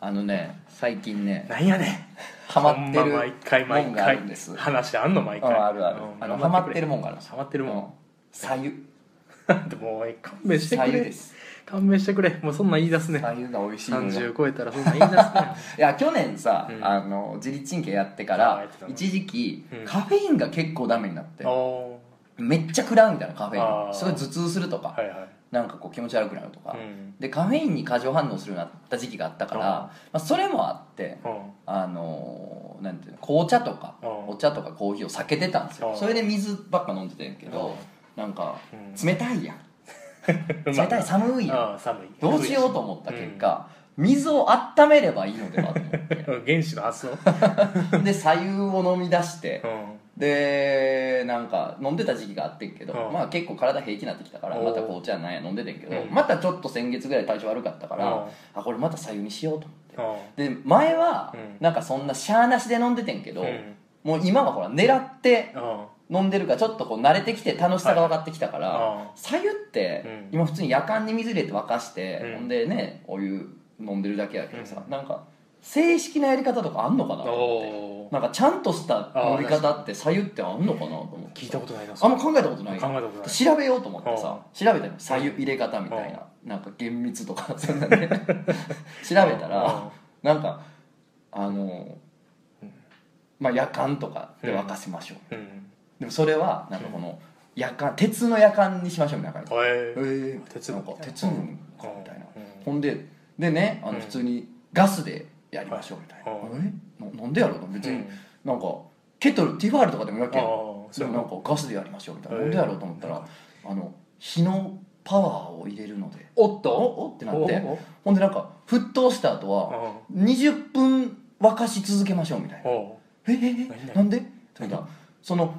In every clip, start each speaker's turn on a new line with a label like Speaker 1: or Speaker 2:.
Speaker 1: あのね最近ね
Speaker 2: なんやねん。
Speaker 1: ハマってる
Speaker 2: ほんま毎回毎
Speaker 1: もんがある
Speaker 2: 回
Speaker 1: んです。
Speaker 2: 話あんの毎回。
Speaker 1: ああるある。
Speaker 2: うん
Speaker 1: あのハマってるもんがある。んですよ
Speaker 2: ハマってるもん。
Speaker 1: うん。左右
Speaker 2: でもう勘弁して
Speaker 1: 左
Speaker 2: く
Speaker 1: です。
Speaker 2: 勘弁してくれ。もうそんなん言い出すね
Speaker 1: 左右が美味しいのが。
Speaker 2: 30超えたらそんなん言い出すね
Speaker 1: いや去年さ、
Speaker 2: うん。
Speaker 1: あの自律神経やってか
Speaker 2: あ
Speaker 1: ら
Speaker 2: やってたね。
Speaker 1: 一時期、
Speaker 2: うん。
Speaker 1: カフェインが結構ダメになって。
Speaker 2: お
Speaker 1: めっちゃ食らうみたいなカフェイ
Speaker 2: あー。
Speaker 1: ンすごい頭痛するとか、
Speaker 2: はいはい
Speaker 1: なんかこう気持ち悪くなるとか、
Speaker 2: うん。
Speaker 1: でカフェインに過剰反応するようになった時期があったから、
Speaker 2: うん。
Speaker 1: まあ、それもあって
Speaker 2: うん。
Speaker 1: あのーなんていうの紅茶とか
Speaker 2: うん。
Speaker 1: お茶とかコーヒーを避けてたんですよ。
Speaker 2: うん。
Speaker 1: それで水ばっか飲んでたんやけどなんか
Speaker 2: うん。
Speaker 1: 冷たいやん。冷たい寒いやん。
Speaker 2: 寒い。
Speaker 1: どうしようと思った結果水を温めればいいのではと思って。
Speaker 2: う ん原子の発想？
Speaker 1: で左右を飲み出して
Speaker 2: うん
Speaker 1: でなんか飲んでた時期があってんけど、
Speaker 2: うん。
Speaker 1: まあ結構体平気になってきたからまた紅茶なんや飲んでてんけど、
Speaker 2: うん。
Speaker 1: またちょっと先月ぐらい体調悪かったから、
Speaker 2: うん。
Speaker 1: あこれまた左右にしようと思って。
Speaker 2: うん。
Speaker 1: で前は
Speaker 2: うん。
Speaker 1: なんかそんなシャーなしで飲んでてんけど、
Speaker 2: うん。
Speaker 1: もう今はほら狙って
Speaker 2: うん。
Speaker 1: 飲んでるからちょっとこう慣れてきて楽しさが分かってきたから、
Speaker 2: はい
Speaker 1: 左右って、
Speaker 2: うん。
Speaker 1: 今普通に夜間に水入れて沸かして、
Speaker 2: うん。
Speaker 1: ほんでねお湯飲んでるだけやけどさ、
Speaker 2: うん。
Speaker 1: なんか正式なやり方とかあんのかなと思って。
Speaker 2: お
Speaker 1: なんかちゃんとした飲み方って左右ってあんのかなと思って
Speaker 2: 聞いたことないな
Speaker 1: あんま考えたことない。
Speaker 2: 考えたことない。
Speaker 1: 調べようと思ってさ。
Speaker 2: う
Speaker 1: 調べたの左右入れ方みたいな。なんか厳密とかそんなね。調べたらなんかあのまあ夜間とかで沸かしましょう。
Speaker 2: うん。
Speaker 1: でもそれはなんかこの夜間鉄の夜間にしましょうみたいな感じ。
Speaker 2: へえ
Speaker 1: えー、
Speaker 2: 鉄
Speaker 1: なんか鉄のかみたいな。
Speaker 2: うん。
Speaker 1: ほんででねあ
Speaker 2: うん。
Speaker 1: の普通にガスでやりましょうみたいな、
Speaker 2: はい。
Speaker 1: え？ななんでやろうと？別に、
Speaker 2: うん。
Speaker 1: なんかケトルティファールとかでもやっけん。でもなんかガスでやりましょうみたいな。なんでやろうと思ったらあの火のパワーを入れるので。お
Speaker 2: おっと？
Speaker 1: おってなって。ほんでなんか沸騰した後は20分沸かし続けましょうみたいな。
Speaker 2: お
Speaker 1: ええなんで？って言ったらその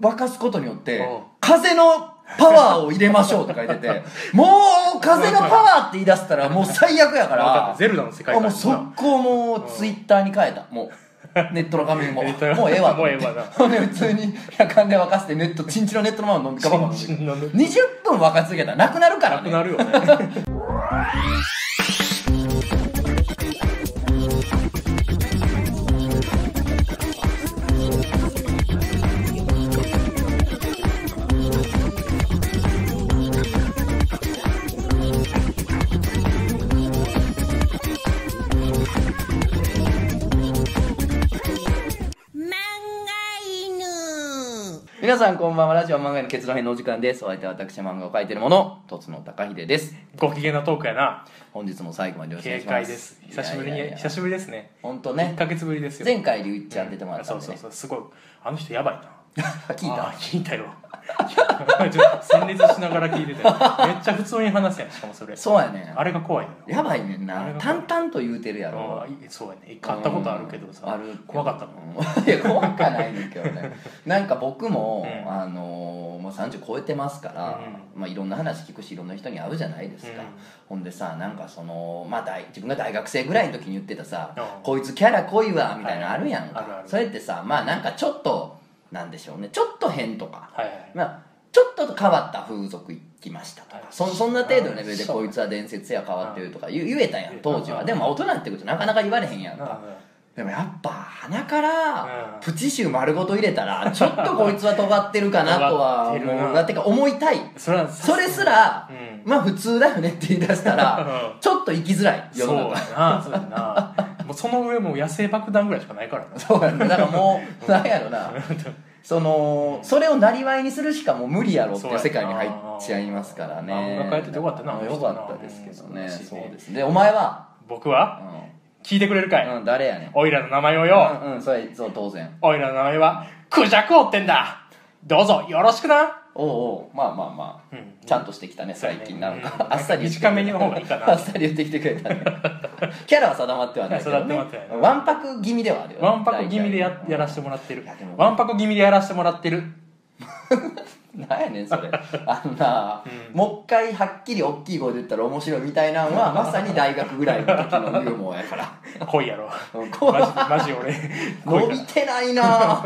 Speaker 1: 沸かすことによって
Speaker 2: うん
Speaker 1: 風のパワーを入れましょうって書いてて もう風のパワーって言い出したらもう最悪やから
Speaker 2: ゼルダの世界
Speaker 1: あもう
Speaker 2: 観
Speaker 1: 速攻もうツイッターに変えた。もうネットの画面も。もうええわ
Speaker 2: もうええわな。
Speaker 1: ほんで普通に夜間で沸かしてネットチンチのネットのまま飲んでガバガバ飲んで
Speaker 2: チンチンの
Speaker 1: 20分沸かし続けたらなくなるからね。
Speaker 2: なくなるよね
Speaker 1: 皆さんこんばんは。ラジオ漫画への結論編のお時間です。お相手は私漫画を描いてる者とつの高秀です。
Speaker 2: ご機嫌なトークやな。
Speaker 1: 本日も最後までよろしくお願
Speaker 2: 軽
Speaker 1: いします
Speaker 2: 快です久しぶりに久しぶりですね。1
Speaker 1: 本当ね。
Speaker 2: ヶ月ぶりですよ。
Speaker 1: 前回りゅういっちゃん出てもらった
Speaker 2: そう
Speaker 1: ん。でね
Speaker 2: そうそう。すごい。あの人やばいな。
Speaker 1: 聞いた。
Speaker 2: あー聞いたよちょっと戦列しながら聞いてたよめっちゃ普通に話すやんしかもそれ。
Speaker 1: そうやね
Speaker 2: あれが怖いのよ。
Speaker 1: やばいねんな。淡々と言うてるやろ。
Speaker 2: そうやね一回会ったことあるけどさ。
Speaker 1: ある
Speaker 2: 怖かったの
Speaker 1: うん。いや怖くはないねんけどね。なんか僕も、
Speaker 2: うん。
Speaker 1: あのーまあ、30超えてますから、まあ、いろんな話聞くしいろんな人に会うじゃないですか、
Speaker 2: うん。
Speaker 1: ほんでさなんかその、まあ、大自分が大学生ぐらいの時に言ってたさ「
Speaker 2: うん。
Speaker 1: こいつキャラ濃いわ」みたいなのあるやんか、それってさまあなんかちょっとなんでしょうね。ちょっと変とか。
Speaker 2: はいはい。
Speaker 1: まあちょっと変わった風俗行きましたとか。
Speaker 2: はい。
Speaker 1: そそんな程度のレベルでこいつは伝説や変わってるとか言言えたやん当時は。
Speaker 2: うん
Speaker 1: でも大人ってくるとなかなか言われへんやんかでもやっぱ鼻から
Speaker 2: うん。
Speaker 1: プチシュー丸ごと入れたらちょっとこいつは尖ってるかなとは思うだってか思いたい。
Speaker 2: それ
Speaker 1: すら
Speaker 2: うん。
Speaker 1: まあ普通だよねって言い出したら
Speaker 2: うん。
Speaker 1: ちょっと生きづらい世の
Speaker 2: や
Speaker 1: 中
Speaker 2: なそうやなもうその上もう野生爆弾ぐらいしかないからな。
Speaker 1: そうやねだからもうなんやろな。そのそれをなりわいにするしかもう無理やろっていう世界に入っちゃいますからね。
Speaker 2: あ漫画描いててよかったな
Speaker 1: あよかったですけどね
Speaker 2: うん
Speaker 1: そうですでお前は
Speaker 2: 僕は聞いてくれるかい、
Speaker 1: うん、うん、誰やねん
Speaker 2: おいらの名前をよ、
Speaker 1: うんうんそれそう当然
Speaker 2: おいらの名前はクジャクオってんだどうぞよろしくな
Speaker 1: おうおうまあまあまあ、
Speaker 2: うん。
Speaker 1: ちゃんとしてきたね最近なんか、
Speaker 2: うん。
Speaker 1: あっさり言って
Speaker 2: 短めの方がいいかな。
Speaker 1: あっさり言ってきてくれたね。キャラは定まってはないけど、ね、
Speaker 2: 定まってはない。
Speaker 1: わんぱく気味ではあるよね。
Speaker 2: わんぱく気味でややらせてもらってる。
Speaker 1: いやでも
Speaker 2: わんぱく気味でやらせてもらってる
Speaker 1: なんやねんそれ。あんな、
Speaker 2: うん。
Speaker 1: もう一回はっきり大きい声で言ったら面白いみたいなのはまさに大学ぐらいの時のユーモアやから。
Speaker 2: 濃いやろ。
Speaker 1: うんこう
Speaker 2: マジマジ俺。
Speaker 1: 伸びてないな。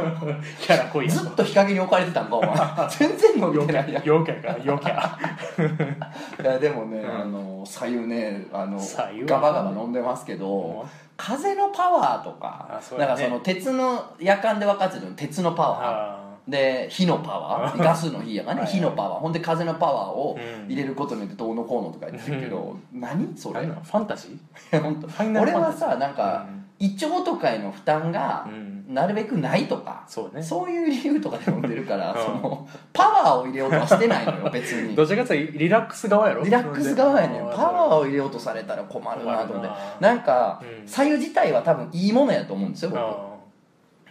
Speaker 2: キャラ濃いや
Speaker 1: ずっと日陰に置かれてたんかお前。全然伸びてないや
Speaker 2: 陽キャやか。ら陽キャ。
Speaker 1: いやでもね、
Speaker 2: うん。
Speaker 1: あの左右ねあの
Speaker 2: 左右
Speaker 1: ガバガバ飲んでますけど、風のパワーとか
Speaker 2: ね。
Speaker 1: なんかその鉄の夜間で分かってるの鉄のパワー。
Speaker 2: あ
Speaker 1: で火のパワー。ガスの火やがね。
Speaker 2: はい
Speaker 1: 火のパワー。ほんで風のパワーを
Speaker 2: うん。
Speaker 1: 入れることによってどうのこうのとか言ってるけど、何それ？
Speaker 2: あ何なの？ファンタジ
Speaker 1: 本当俺はさなんか、胃腸とかへの負担が
Speaker 2: ーうん。
Speaker 1: なるべくないとか、
Speaker 2: そうね。
Speaker 1: そういう理由とかで飲んでるから、
Speaker 2: うん。
Speaker 1: そのパワーを入れようとはしてないのよ別に。
Speaker 2: どちらかというとリラックス側やろ？
Speaker 1: リラックス側やねん
Speaker 2: うん
Speaker 1: パワーを入れようとされたら困るなと思って。な。んか
Speaker 2: うん。
Speaker 1: 左右自体は多分いいものやと思うんですよ僕。
Speaker 2: あ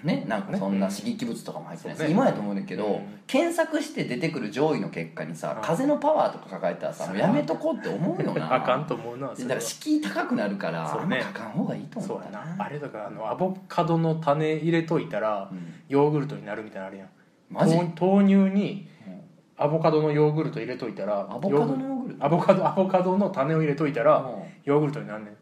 Speaker 1: ねなんかそんな
Speaker 2: ね
Speaker 1: 刺激物とかも入ってないし
Speaker 2: ね。
Speaker 1: 今やと思うねんけど、
Speaker 2: うん。
Speaker 1: 検索して出てくる上位の結果にさ
Speaker 2: うん。
Speaker 1: 風のパワーとか書かれたらさもうやめとこうって思うよな。
Speaker 2: あかんと思うな
Speaker 1: だから敷居高くなるから
Speaker 2: そうね。
Speaker 1: あんま書かん方がいいと思う
Speaker 2: やな。あれだからあのアボカドの種入れといたら
Speaker 1: うん。
Speaker 2: ヨーグルトになるみたいなのあるやん。
Speaker 1: マジ、
Speaker 2: 豆豆乳にアボカドのヨーグルト入れといたら
Speaker 1: アボカドのヨーグルト？
Speaker 2: アボカドアボカドの種を入れといたら
Speaker 1: うん。
Speaker 2: ヨーグルトになんねん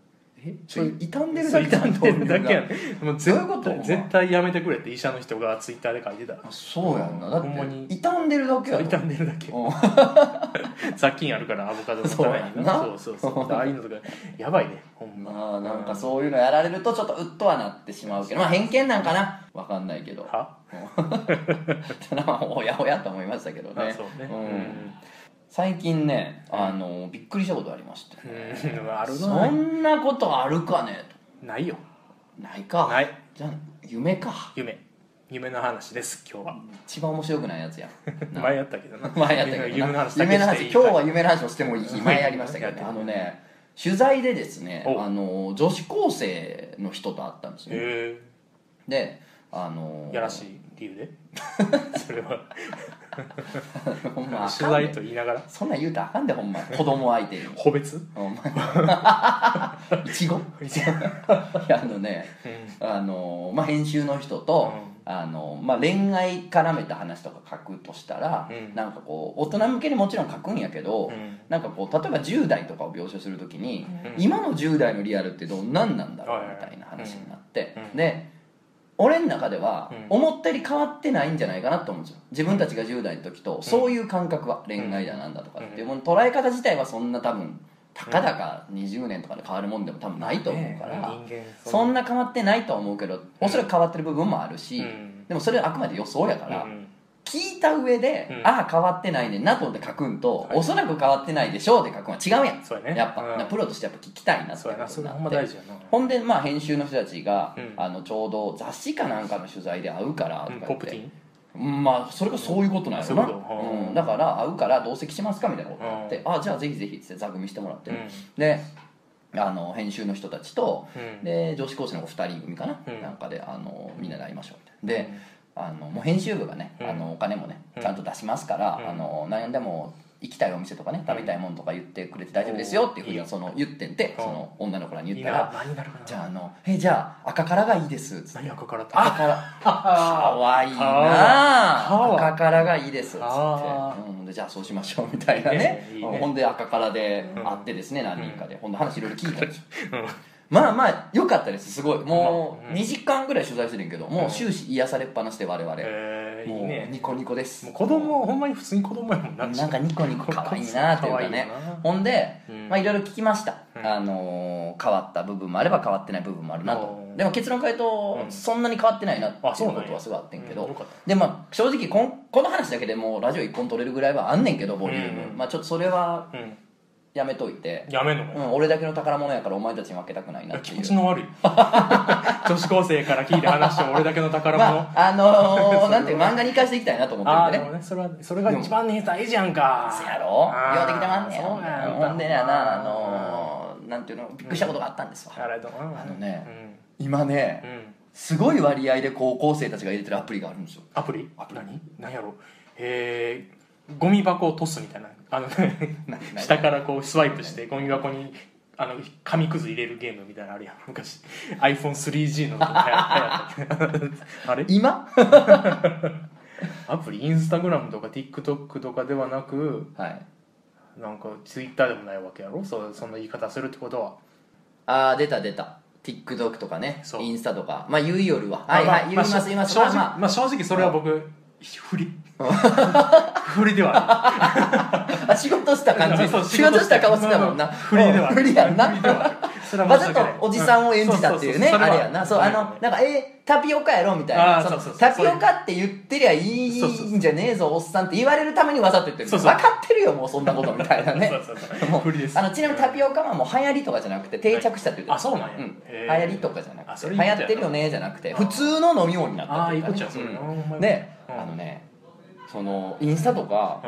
Speaker 1: え？
Speaker 2: それ
Speaker 1: 傷んでるだけ
Speaker 2: 傷んでるだけ。やねんもう絶
Speaker 1: どういうこと？
Speaker 2: 対絶対やめてくれって医者の人がツイッターで書いてた。
Speaker 1: あそうやんな。だっ
Speaker 2: ほんまに。
Speaker 1: て傷んでるだけやろ。
Speaker 2: そう傷んでるだけ。
Speaker 1: うん。
Speaker 2: 雑菌あるからアボカドの
Speaker 1: そう
Speaker 2: 種に
Speaker 1: やんな。
Speaker 2: そうそうそう。ああいうのとかやばいねほんま。
Speaker 1: まあなんかそういうのやられるとちょっとうっとはなってしまうけど。まあ偏見なんかな。わかんないけど。
Speaker 2: は？
Speaker 1: まあおやおやと思いましたけどね。
Speaker 2: あそうね。
Speaker 1: うん最近ねあのびっくりしたことありまして。
Speaker 2: うん。うんある
Speaker 1: そ
Speaker 2: なん
Speaker 1: なことあるかね？
Speaker 2: ないよ。
Speaker 1: とないか。
Speaker 2: ない。
Speaker 1: じゃあ夢か。
Speaker 2: 夢。夢の話です今日は。
Speaker 1: 一番面白くないやつや
Speaker 2: 前やったけどな。
Speaker 1: 前やったけどな。
Speaker 2: 夢の話だけ
Speaker 1: 夢の話
Speaker 2: していい
Speaker 1: 今日は夢の話をしてもいい日前やりましたけどね。あのね取材でですね
Speaker 2: お。
Speaker 1: あの女子高生の人と会ったんですよ
Speaker 2: へ
Speaker 1: であの
Speaker 2: えやらしい理由で？それは
Speaker 1: ほんまあ
Speaker 2: 取材と言いながら？
Speaker 1: そんなん言うたらあかんでほんま。子供相手に。
Speaker 2: 個別
Speaker 1: お前いちご？い やあのねあの、まあ、編集の人と、あのまあ、恋愛絡めた話とか書くとしたら、
Speaker 2: うん。
Speaker 1: なんかこう大人向けにもちろん書くんやけど、
Speaker 2: うん。
Speaker 1: なんかこう例えば10代とかを描写するときに、
Speaker 2: うん。
Speaker 1: 今の10代のリアルってどんなんなんだろうみたいな話になって、
Speaker 2: うん。
Speaker 1: で俺の中では
Speaker 2: うん。
Speaker 1: 思ったより変わってないんじゃないかなと思うんですよ。自分たちが10代の時とそういう感覚は恋愛だなんだとかって。いうもの捉え方自体はそんな多分たかだか20年とかで変わるもんでも多分ないと思うから、そんな変わってないとは思うけどおそらく変わってる部分もあるし、
Speaker 2: うん。
Speaker 1: でもそれはあくまで予想やから、
Speaker 2: うん
Speaker 1: 聞いた上で、
Speaker 2: うん。
Speaker 1: ああ変わってないねんなと思って書くんと、
Speaker 2: はい。
Speaker 1: おそらく変わってないでしょうで書くのは違うやん
Speaker 2: そうやね。
Speaker 1: やっぱ、
Speaker 2: うん。
Speaker 1: プロとしてやっぱ聞きたいなって
Speaker 2: そうやな
Speaker 1: ことにな
Speaker 2: ほんま
Speaker 1: って
Speaker 2: 大事やな。
Speaker 1: ほんでまあ編集の人たちが、
Speaker 2: うん。
Speaker 1: あのちょうど雑誌かなんかの取材で会うからとか
Speaker 2: うん
Speaker 1: 言って、
Speaker 2: ポップティーン？
Speaker 1: うんまあそれがそういうことなんやろな、
Speaker 2: そういうこと？
Speaker 1: うん、だから会うから同席しますかみたいなことになって、あじゃあぜひぜひっつって座組してもらって、
Speaker 2: うん。
Speaker 1: であの編集の人たちと
Speaker 2: うん。
Speaker 1: で女子高生の2人組かな、
Speaker 2: うん。
Speaker 1: なんかであのみんなで会いましょうみたいな。で、あのもう編集部がね、
Speaker 2: うん。
Speaker 1: あのお金もね
Speaker 2: うん。
Speaker 1: ちゃんと出しますから、
Speaker 2: うん。
Speaker 1: あの何でも行きたいお店とかね食べたいものとか言ってくれて大丈夫ですよっていうふうにその言ってんその女の子らに言ったらじゃああの「えじゃあ赤からがいいです」っつって。
Speaker 2: 何赤からって。
Speaker 1: 赤からか
Speaker 2: あ
Speaker 1: わいい
Speaker 2: か
Speaker 1: な
Speaker 2: わ
Speaker 1: 赤からがいいですっつって。
Speaker 2: あ
Speaker 1: うんでじゃあそうしましょうみたいなね。ほんで赤からで
Speaker 2: うん。
Speaker 1: 会ってですね何人かで。ほんで話いろいろ聞いたんですよ
Speaker 2: うん
Speaker 1: まあまあ良かったですすごい。もう
Speaker 2: うん。
Speaker 1: 2時間ぐらい取材してるんけどもう終始癒されっぱなしで我々。も
Speaker 2: えーいいうね。
Speaker 1: ニコニコです。
Speaker 2: もう子供ほんまに普通に子供やもんな。
Speaker 1: なんかニコニコ可愛いなっていうかね。ほんで
Speaker 2: うん。
Speaker 1: まあいろいろ聞きました。
Speaker 2: うん。
Speaker 1: あのー変わった部分もあれば変わってない部分もあるなと。でも結論から言うと
Speaker 2: うん。
Speaker 1: そんなに変わってないなっていうことはすごいあってんけど。でまあ正直こんこの話だけでもうラジオ1本撮れるぐらいはあんねんけどボリューム。
Speaker 2: うん。
Speaker 1: まあちょっとそれは
Speaker 2: うん
Speaker 1: やめといて。
Speaker 2: やめんのか
Speaker 1: うん俺だけの宝物やからお前たちに負けたくないなって
Speaker 2: 気
Speaker 1: いう。
Speaker 2: 持ちの悪い？女子高生から聞いた話を俺だけの宝物？
Speaker 1: まああのー、なんていう漫画に生かしていきたいなと思ってるんでね。
Speaker 2: もねそれはそれが一番ね大事やんか。
Speaker 1: せやろ？
Speaker 2: あー。
Speaker 1: ようできてまんねや
Speaker 2: そうや
Speaker 1: ほんでねなあのー、なんていうの？びっくりしたことがあったんですわ、
Speaker 2: あれだあ
Speaker 1: あのね
Speaker 2: うん
Speaker 1: 今ね
Speaker 2: うん。
Speaker 1: すごい割合で高校生たちが入れてるアプリがあるんですよ。
Speaker 2: アプリ？
Speaker 1: アプリ。
Speaker 2: 何何やろ？えー、ゴミ箱をトスみたいなあの下からこうスワイプしてゴミ箱にあの紙くず入れるゲームみたいなのあるやん。昔 iPhone3G の時に流行った あれ？
Speaker 1: 今？
Speaker 2: アプリインスタグラムとか TikTok とかではなく
Speaker 1: はい。
Speaker 2: なんか Twitter でもないわけやろ？そうそんな言い方するってことは。
Speaker 1: ああ出た出た。TikTok とかね。インスタとか。まあ言いよるわはいはい。言います言います。
Speaker 2: 正直,、
Speaker 1: まあまあ。
Speaker 2: まあ、正直それは僕振り 振りではあ
Speaker 1: あ仕事した感じ。
Speaker 2: そう
Speaker 1: 仕事した顔してたもんな。
Speaker 2: 振りでは
Speaker 1: 振りやんな。わざとおじさんを演じたっていうねあれやな。そうあのなんかえータピオカやろみたいな。そのタピオカって言ってりゃいいんじゃねえぞおっさんって言われるためにわざと言ってる。分かってるよもうそんなことみたいなね。あのちなみにタピオカはもう流行りとかじゃなくて定着したって言って
Speaker 2: あそうなんや、
Speaker 1: うん、流行りとかじゃな
Speaker 2: あ
Speaker 1: くて流行ってるよねじゃなくて普通の飲み物になったっていうかね。
Speaker 2: いいこっちゃそれ、
Speaker 1: うん。
Speaker 2: うん
Speaker 1: で
Speaker 2: うん
Speaker 1: あのねそのインスタとか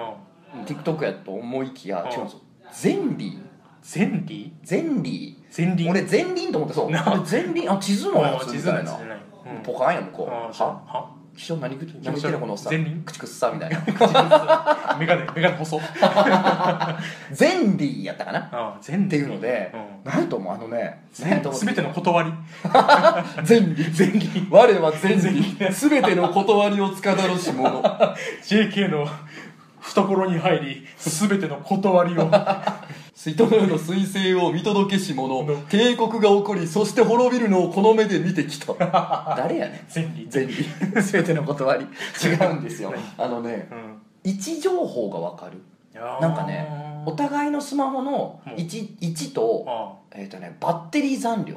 Speaker 2: うん。
Speaker 1: TikTok やと思いきや
Speaker 2: うん。
Speaker 1: 違うんですよ。ゼンリ
Speaker 2: ゼンリ
Speaker 1: ー？ゼンリー。
Speaker 2: ゼンリ
Speaker 1: 俺ゼンリーと思ってそう。ゼンリーあ地図のやつ
Speaker 2: 地
Speaker 1: みたいな。
Speaker 2: うん、
Speaker 1: ポカーンや向こう。
Speaker 2: あーそう
Speaker 1: は
Speaker 2: は
Speaker 1: 気象何何言ってんのこのおっさん
Speaker 2: ゼンリー
Speaker 1: 口くっさみたいな。
Speaker 2: メガネメガネ細。
Speaker 1: ゼンリーやったかな？っ
Speaker 2: あゼンリ
Speaker 1: ていうので
Speaker 2: うん。
Speaker 1: なんともうあのねなんとも
Speaker 2: 全ての断り。
Speaker 1: ゼンリー。ゼンリー。我はゼンリー。全ての断りをつかだろし者。
Speaker 2: JK の懐に入り全ての断りを
Speaker 1: 人の世の彗星を見届けし者帝国が起こりそして滅びるのをこの目で見てきた。誰やねん。
Speaker 2: ゼンリ
Speaker 1: 全理 全ての断り。違うんですよ。あのね
Speaker 2: うん。
Speaker 1: 位置情報が分かる。なんかねお互いのスマホの位置位置と,、
Speaker 2: あ
Speaker 1: えーとね、バッテリー残量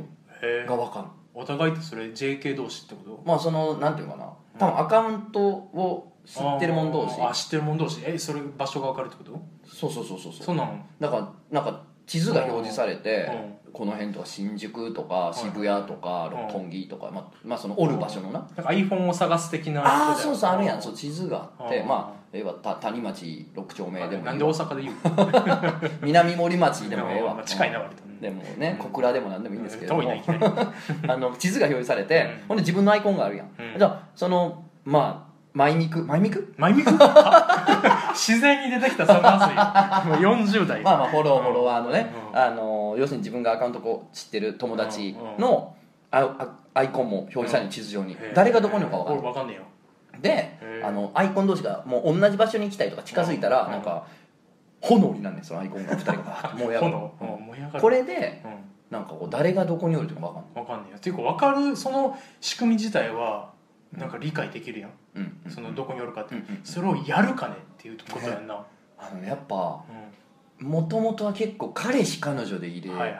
Speaker 1: が分かる。
Speaker 2: お互いってそれ JK 同士ってこと？
Speaker 1: まあそのなんていうかな。多分アカウントを知ってる者同士。
Speaker 2: あ知ってる者同士。えそれ場所が分かるってこと？
Speaker 1: そうそうそうそうそう。
Speaker 2: そうなの？
Speaker 1: だからなんか地図が表示されて
Speaker 2: う
Speaker 1: この辺とか新宿とか渋谷とか
Speaker 2: うん。
Speaker 1: 六本木とか、まあ、まあそのおる場所のな。
Speaker 2: なんか iPhone を探す的な
Speaker 1: ああそうそうあるやん。そう地図があって
Speaker 2: うん。
Speaker 1: まあええわ。た谷町六丁目でも
Speaker 2: なんで大阪で言う
Speaker 1: 南森町でもええわ。
Speaker 2: まあ近いな割と
Speaker 1: でもね小倉でも何でもいいんですけど あの地図が表示されて、
Speaker 2: うん。
Speaker 1: ほんで自分のアイコンがあるやん。じゃあそのまあマイミクマイミク
Speaker 2: マイミク自然に出てきたそのまずい。もう40代。
Speaker 1: まあまあフォローフォロワーのね、
Speaker 2: うん。
Speaker 1: あの要するに自分がアカウントこう知ってる友達のアアアイコンも表示される地図上に、
Speaker 2: へえ
Speaker 1: 誰がどこにいるか分か
Speaker 2: んねえよ。
Speaker 1: であのアイコン同士がもう同じ場所に行きたいとか近づいたら、
Speaker 2: うん。
Speaker 1: なんか炎になんねんそのアイコンが2人が燃え上がる。
Speaker 2: 炎？うん。燃え上がる。
Speaker 1: これで
Speaker 2: うん。
Speaker 1: なんかこう誰がどこにおるとか分かんない。
Speaker 2: 分かんねえよ。っていうか分かるその仕組み自体はなんか理解できるやん、
Speaker 1: うん。うん。
Speaker 2: そのどこにおるかって、それをやるかねっていうことやんな、
Speaker 1: あのやっぱ
Speaker 2: う
Speaker 1: もともとは結構彼氏彼女で入れ
Speaker 2: ん、はいは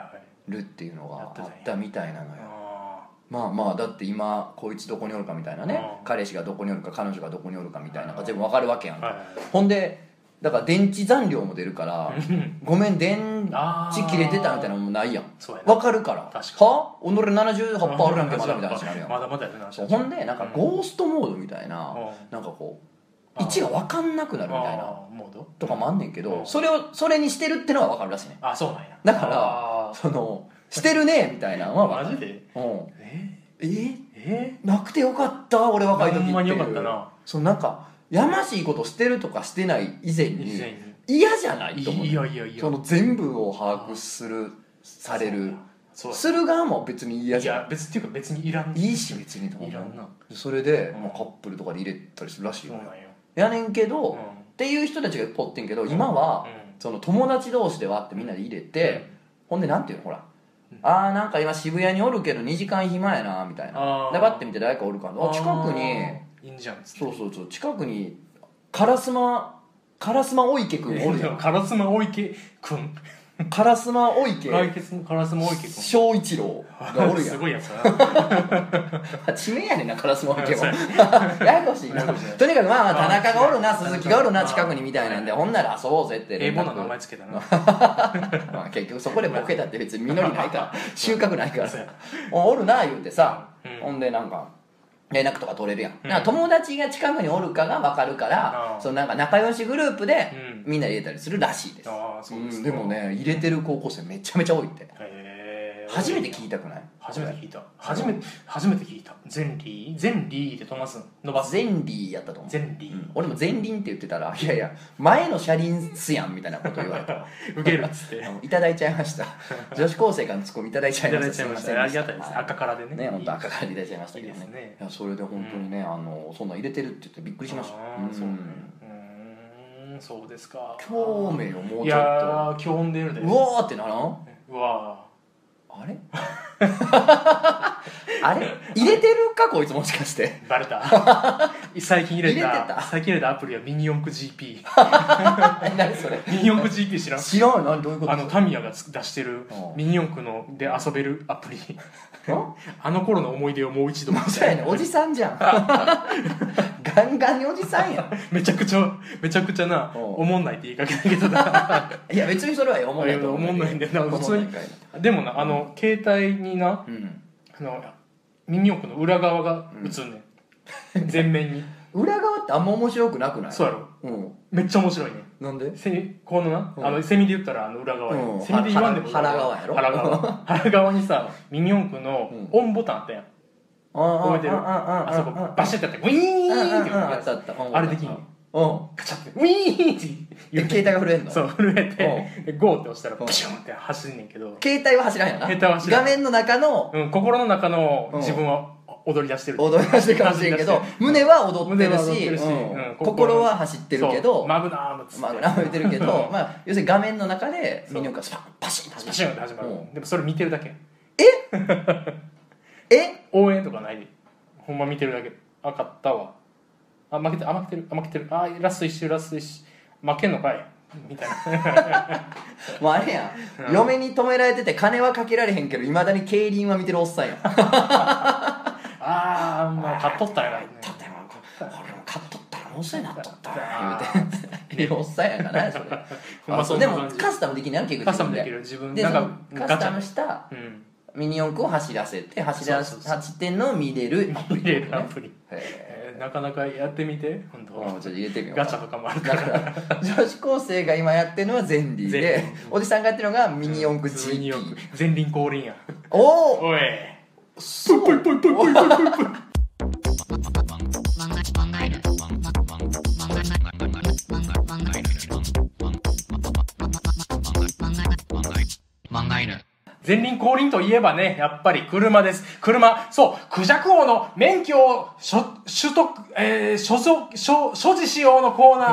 Speaker 2: い。
Speaker 1: るっていうのがあ
Speaker 2: やってた
Speaker 1: みたいなのよ。
Speaker 2: あ
Speaker 1: まあまあだって今こいつどこにおるかみたいなね。
Speaker 2: うん。
Speaker 1: 彼氏がどこにおるか彼女がどこにおるかみたいなのが全部わかるわけやん
Speaker 2: ーはいはい。
Speaker 1: ほんでだから電池残量も出るから
Speaker 2: うん。
Speaker 1: ごめん電池切れてたみたいなのもないやん。
Speaker 2: そうやな。
Speaker 1: わかるから。
Speaker 2: 確かに。
Speaker 1: は？己78%あるやんけまだみたいな話になるやん。
Speaker 2: まだまだやるな
Speaker 1: ほんでなんかゴーストモードみたいな
Speaker 2: うん。
Speaker 1: なんかこう位置が分かんなくなるみたいな
Speaker 2: あーモード？
Speaker 1: とかもあんねんけど
Speaker 2: うん。
Speaker 1: それをそれにしてるってのは分かるらしいね。
Speaker 2: あそうなんや。
Speaker 1: だから
Speaker 2: あ
Speaker 1: そのしてるねみたいなのは
Speaker 2: ー
Speaker 1: 分かる。
Speaker 2: マジで？
Speaker 1: うん。
Speaker 2: え？
Speaker 1: え？
Speaker 2: え？
Speaker 1: なくてよかった俺若い時っていう。
Speaker 2: ほんまによかったな。
Speaker 1: そうなんかやましいことしてるとかしてない以前
Speaker 2: 以
Speaker 1: に。嫌じゃないと思う
Speaker 2: いやいやいや。
Speaker 1: その全部を把握するされる。する側も別に嫌
Speaker 2: い
Speaker 1: じゃん。
Speaker 2: や別っていうか別にいらん。
Speaker 1: いいし別にと思う。
Speaker 2: いらんな。
Speaker 1: それで、
Speaker 2: うん
Speaker 1: まあ、カップルとかで入れたりするらしいよやねんけど、
Speaker 2: うん。
Speaker 1: っていう人たちがおってんけど今は、
Speaker 2: うん。
Speaker 1: その友達同士ではってみんなで入れて、ほんでなんていうのほら、
Speaker 2: うん。
Speaker 1: あーなんか今渋谷におるけど2時間暇やなみたいな。でバッて見て誰かおるからあ近くに
Speaker 2: いいんじゃんっつって。
Speaker 1: そうそうそう。近くに烏丸烏丸お池くんおるやん。
Speaker 2: カラスマ大池くん。
Speaker 1: 烏丸お池
Speaker 2: 来月のカラスマ大池くん。
Speaker 1: 翔一郎がおるやん。
Speaker 2: すごいやつだ。な
Speaker 1: 地名やねんな烏丸お池も ややこしいな。
Speaker 2: ややこしい。
Speaker 1: とにかくまあまあ田中がおるな鈴木がおるな近くにみたいなんでほんなら遊ぼうぜって
Speaker 2: 英
Speaker 1: 連絡。
Speaker 2: 語の名前つけたな。
Speaker 1: まあ結局そこでボケたって別に実りないから。収穫ないから。
Speaker 2: そうや。
Speaker 1: おるな言うてさ、
Speaker 2: うん。
Speaker 1: ほんでなんか連絡とか取れるやん、
Speaker 2: うん。
Speaker 1: 友達が近くにおるかが分かるから、
Speaker 2: うん
Speaker 1: そのなんか仲良しグループで
Speaker 2: うん。
Speaker 1: みんな入れたりするらしいです、
Speaker 2: う
Speaker 1: んでもね入れてる高校生めちゃめちゃ多いって初めて聞いたくない？
Speaker 2: 初めて聞いた。初めて初めて聞いた。ゼンリー？ゼンリーって飛ばす伸ばす
Speaker 1: ゼンリーやったと思う。
Speaker 2: ゼンリー、
Speaker 1: うん。俺も前輪って言ってたら「いやいや前の車輪っすやん」みたいなこと言われた。
Speaker 2: 受けるっつって。い
Speaker 1: あのいただいちゃいました。女子高生からのツッコミいただいちゃいました。
Speaker 2: ただいちゃいました。ありがたいです。
Speaker 1: は
Speaker 2: 赤からでね。
Speaker 1: ね本当赤からいただいちゃいましたけどね。
Speaker 2: いいですね。
Speaker 1: いやそれで本当にね、あのそんなん入れてるって言ってびっくりしました。
Speaker 2: あーそうね。
Speaker 1: ん
Speaker 2: うーんそうですか。
Speaker 1: 興味をもう
Speaker 2: い
Speaker 1: ちょっ
Speaker 2: やー興んでるで
Speaker 1: とうわーってならん？
Speaker 2: うわ
Speaker 1: あれ？あれ？入れてるか？こいつもしかして。
Speaker 2: ーバレた。最近入れた。
Speaker 1: 入れてた。
Speaker 2: 最近入れたアプリはミニ四駆 GP
Speaker 1: え何それ？
Speaker 2: ミニ四駆 GP 知らん？
Speaker 1: 知らん何？どういうこと？
Speaker 2: あのタミヤがつ出してる
Speaker 1: うん。
Speaker 2: ミニ四駆ので遊べるアプリ。
Speaker 1: ん？
Speaker 2: あの頃の思い出をもう一度
Speaker 1: おじさんじゃんガンガンにおじさんやん。
Speaker 2: めちゃくちゃめちゃくちゃな
Speaker 1: う。ん
Speaker 2: おもんないって言いかけた。けどない
Speaker 1: や別にそれは思んないと思う
Speaker 2: 思んないんだよな。普通にでもなあの携帯にな
Speaker 1: うん。
Speaker 2: あのミニ四駆の裏側が映んねん、全面に。
Speaker 1: 裏側ってあんま面白くなくない？
Speaker 2: そうやろ。
Speaker 1: うん。
Speaker 2: めっちゃ面白いね。
Speaker 1: なんで？
Speaker 2: セこのな、
Speaker 1: うん。
Speaker 2: あのセミで言ったらあの裏側や、
Speaker 1: うん。
Speaker 2: セミで言わんでも
Speaker 1: 腹腹側やろ。
Speaker 2: 腹側。腹側にさミニ四駆の
Speaker 1: うん。
Speaker 2: オンボタンあったやん、覚えてるあそこバシッてやってウィーンってやつ
Speaker 1: ったあった
Speaker 2: あれできんのカチャってウィーンって
Speaker 1: 携帯が震えんの
Speaker 2: そう震えてゴーって押したら
Speaker 1: うん
Speaker 2: プシュンって走んねんけど、
Speaker 1: 携帯は走らんやな
Speaker 2: 携帯は走らん
Speaker 1: 画面の中の、
Speaker 2: 心の中の自分は踊り出してる
Speaker 1: 踊り出してるかもしれんけど胸は踊ってるし心は走ってるけど
Speaker 2: マグナームっつって
Speaker 1: まあ何も言ってるけどまあ要するに画面の中でミニオンがスパシッ
Speaker 2: パシュンって始まる、でもそれ見てるだけ
Speaker 1: え
Speaker 2: 応援とかない？でほんま見てるだけ。あ勝ったわ。あ負けてあ負けてる。あ負けてる。あラスト一周ラスト一周。負けんのかい？みたいな。
Speaker 1: もうあれやん。嫁に止められてて金はかけられへんけどいまだに競輪は見てるおっさんやん。
Speaker 2: ああまあ勝っとったよな。
Speaker 1: だってもうこれも買っとったら面白いなっとったわ。言うて。い うおっさんやからねそれ。でもカスタムできないの結局
Speaker 2: カスタムできる。自分
Speaker 1: で
Speaker 2: なんか
Speaker 1: そのカスタムした
Speaker 2: うん
Speaker 1: ミニ四駆を走らせて走ら
Speaker 2: そうそうそう。
Speaker 1: 走ってんのを見れる。アプリ
Speaker 2: 見れるア
Speaker 1: ね
Speaker 2: プリ、
Speaker 1: へ
Speaker 2: えー。なかなかやってみて本当。
Speaker 1: えうんちょっと入れてみよう
Speaker 2: ガチャとかもあるか
Speaker 1: だからら女子高生が今やってるのはゼンリー
Speaker 2: ゼン
Speaker 1: で
Speaker 2: リー。
Speaker 1: おじさんがやってるのがミニ四駆
Speaker 2: ミニ四
Speaker 1: GP
Speaker 2: 駆前輪後輪や。
Speaker 1: おお
Speaker 2: おい。
Speaker 1: そう。
Speaker 2: ぽいぽいぽいぽいぽいぽいぽい 前輪後輪といえばね、やっぱり車です。車、そう、クジャク王の免許を所取得、えー、所属、所、所持しようのコーナ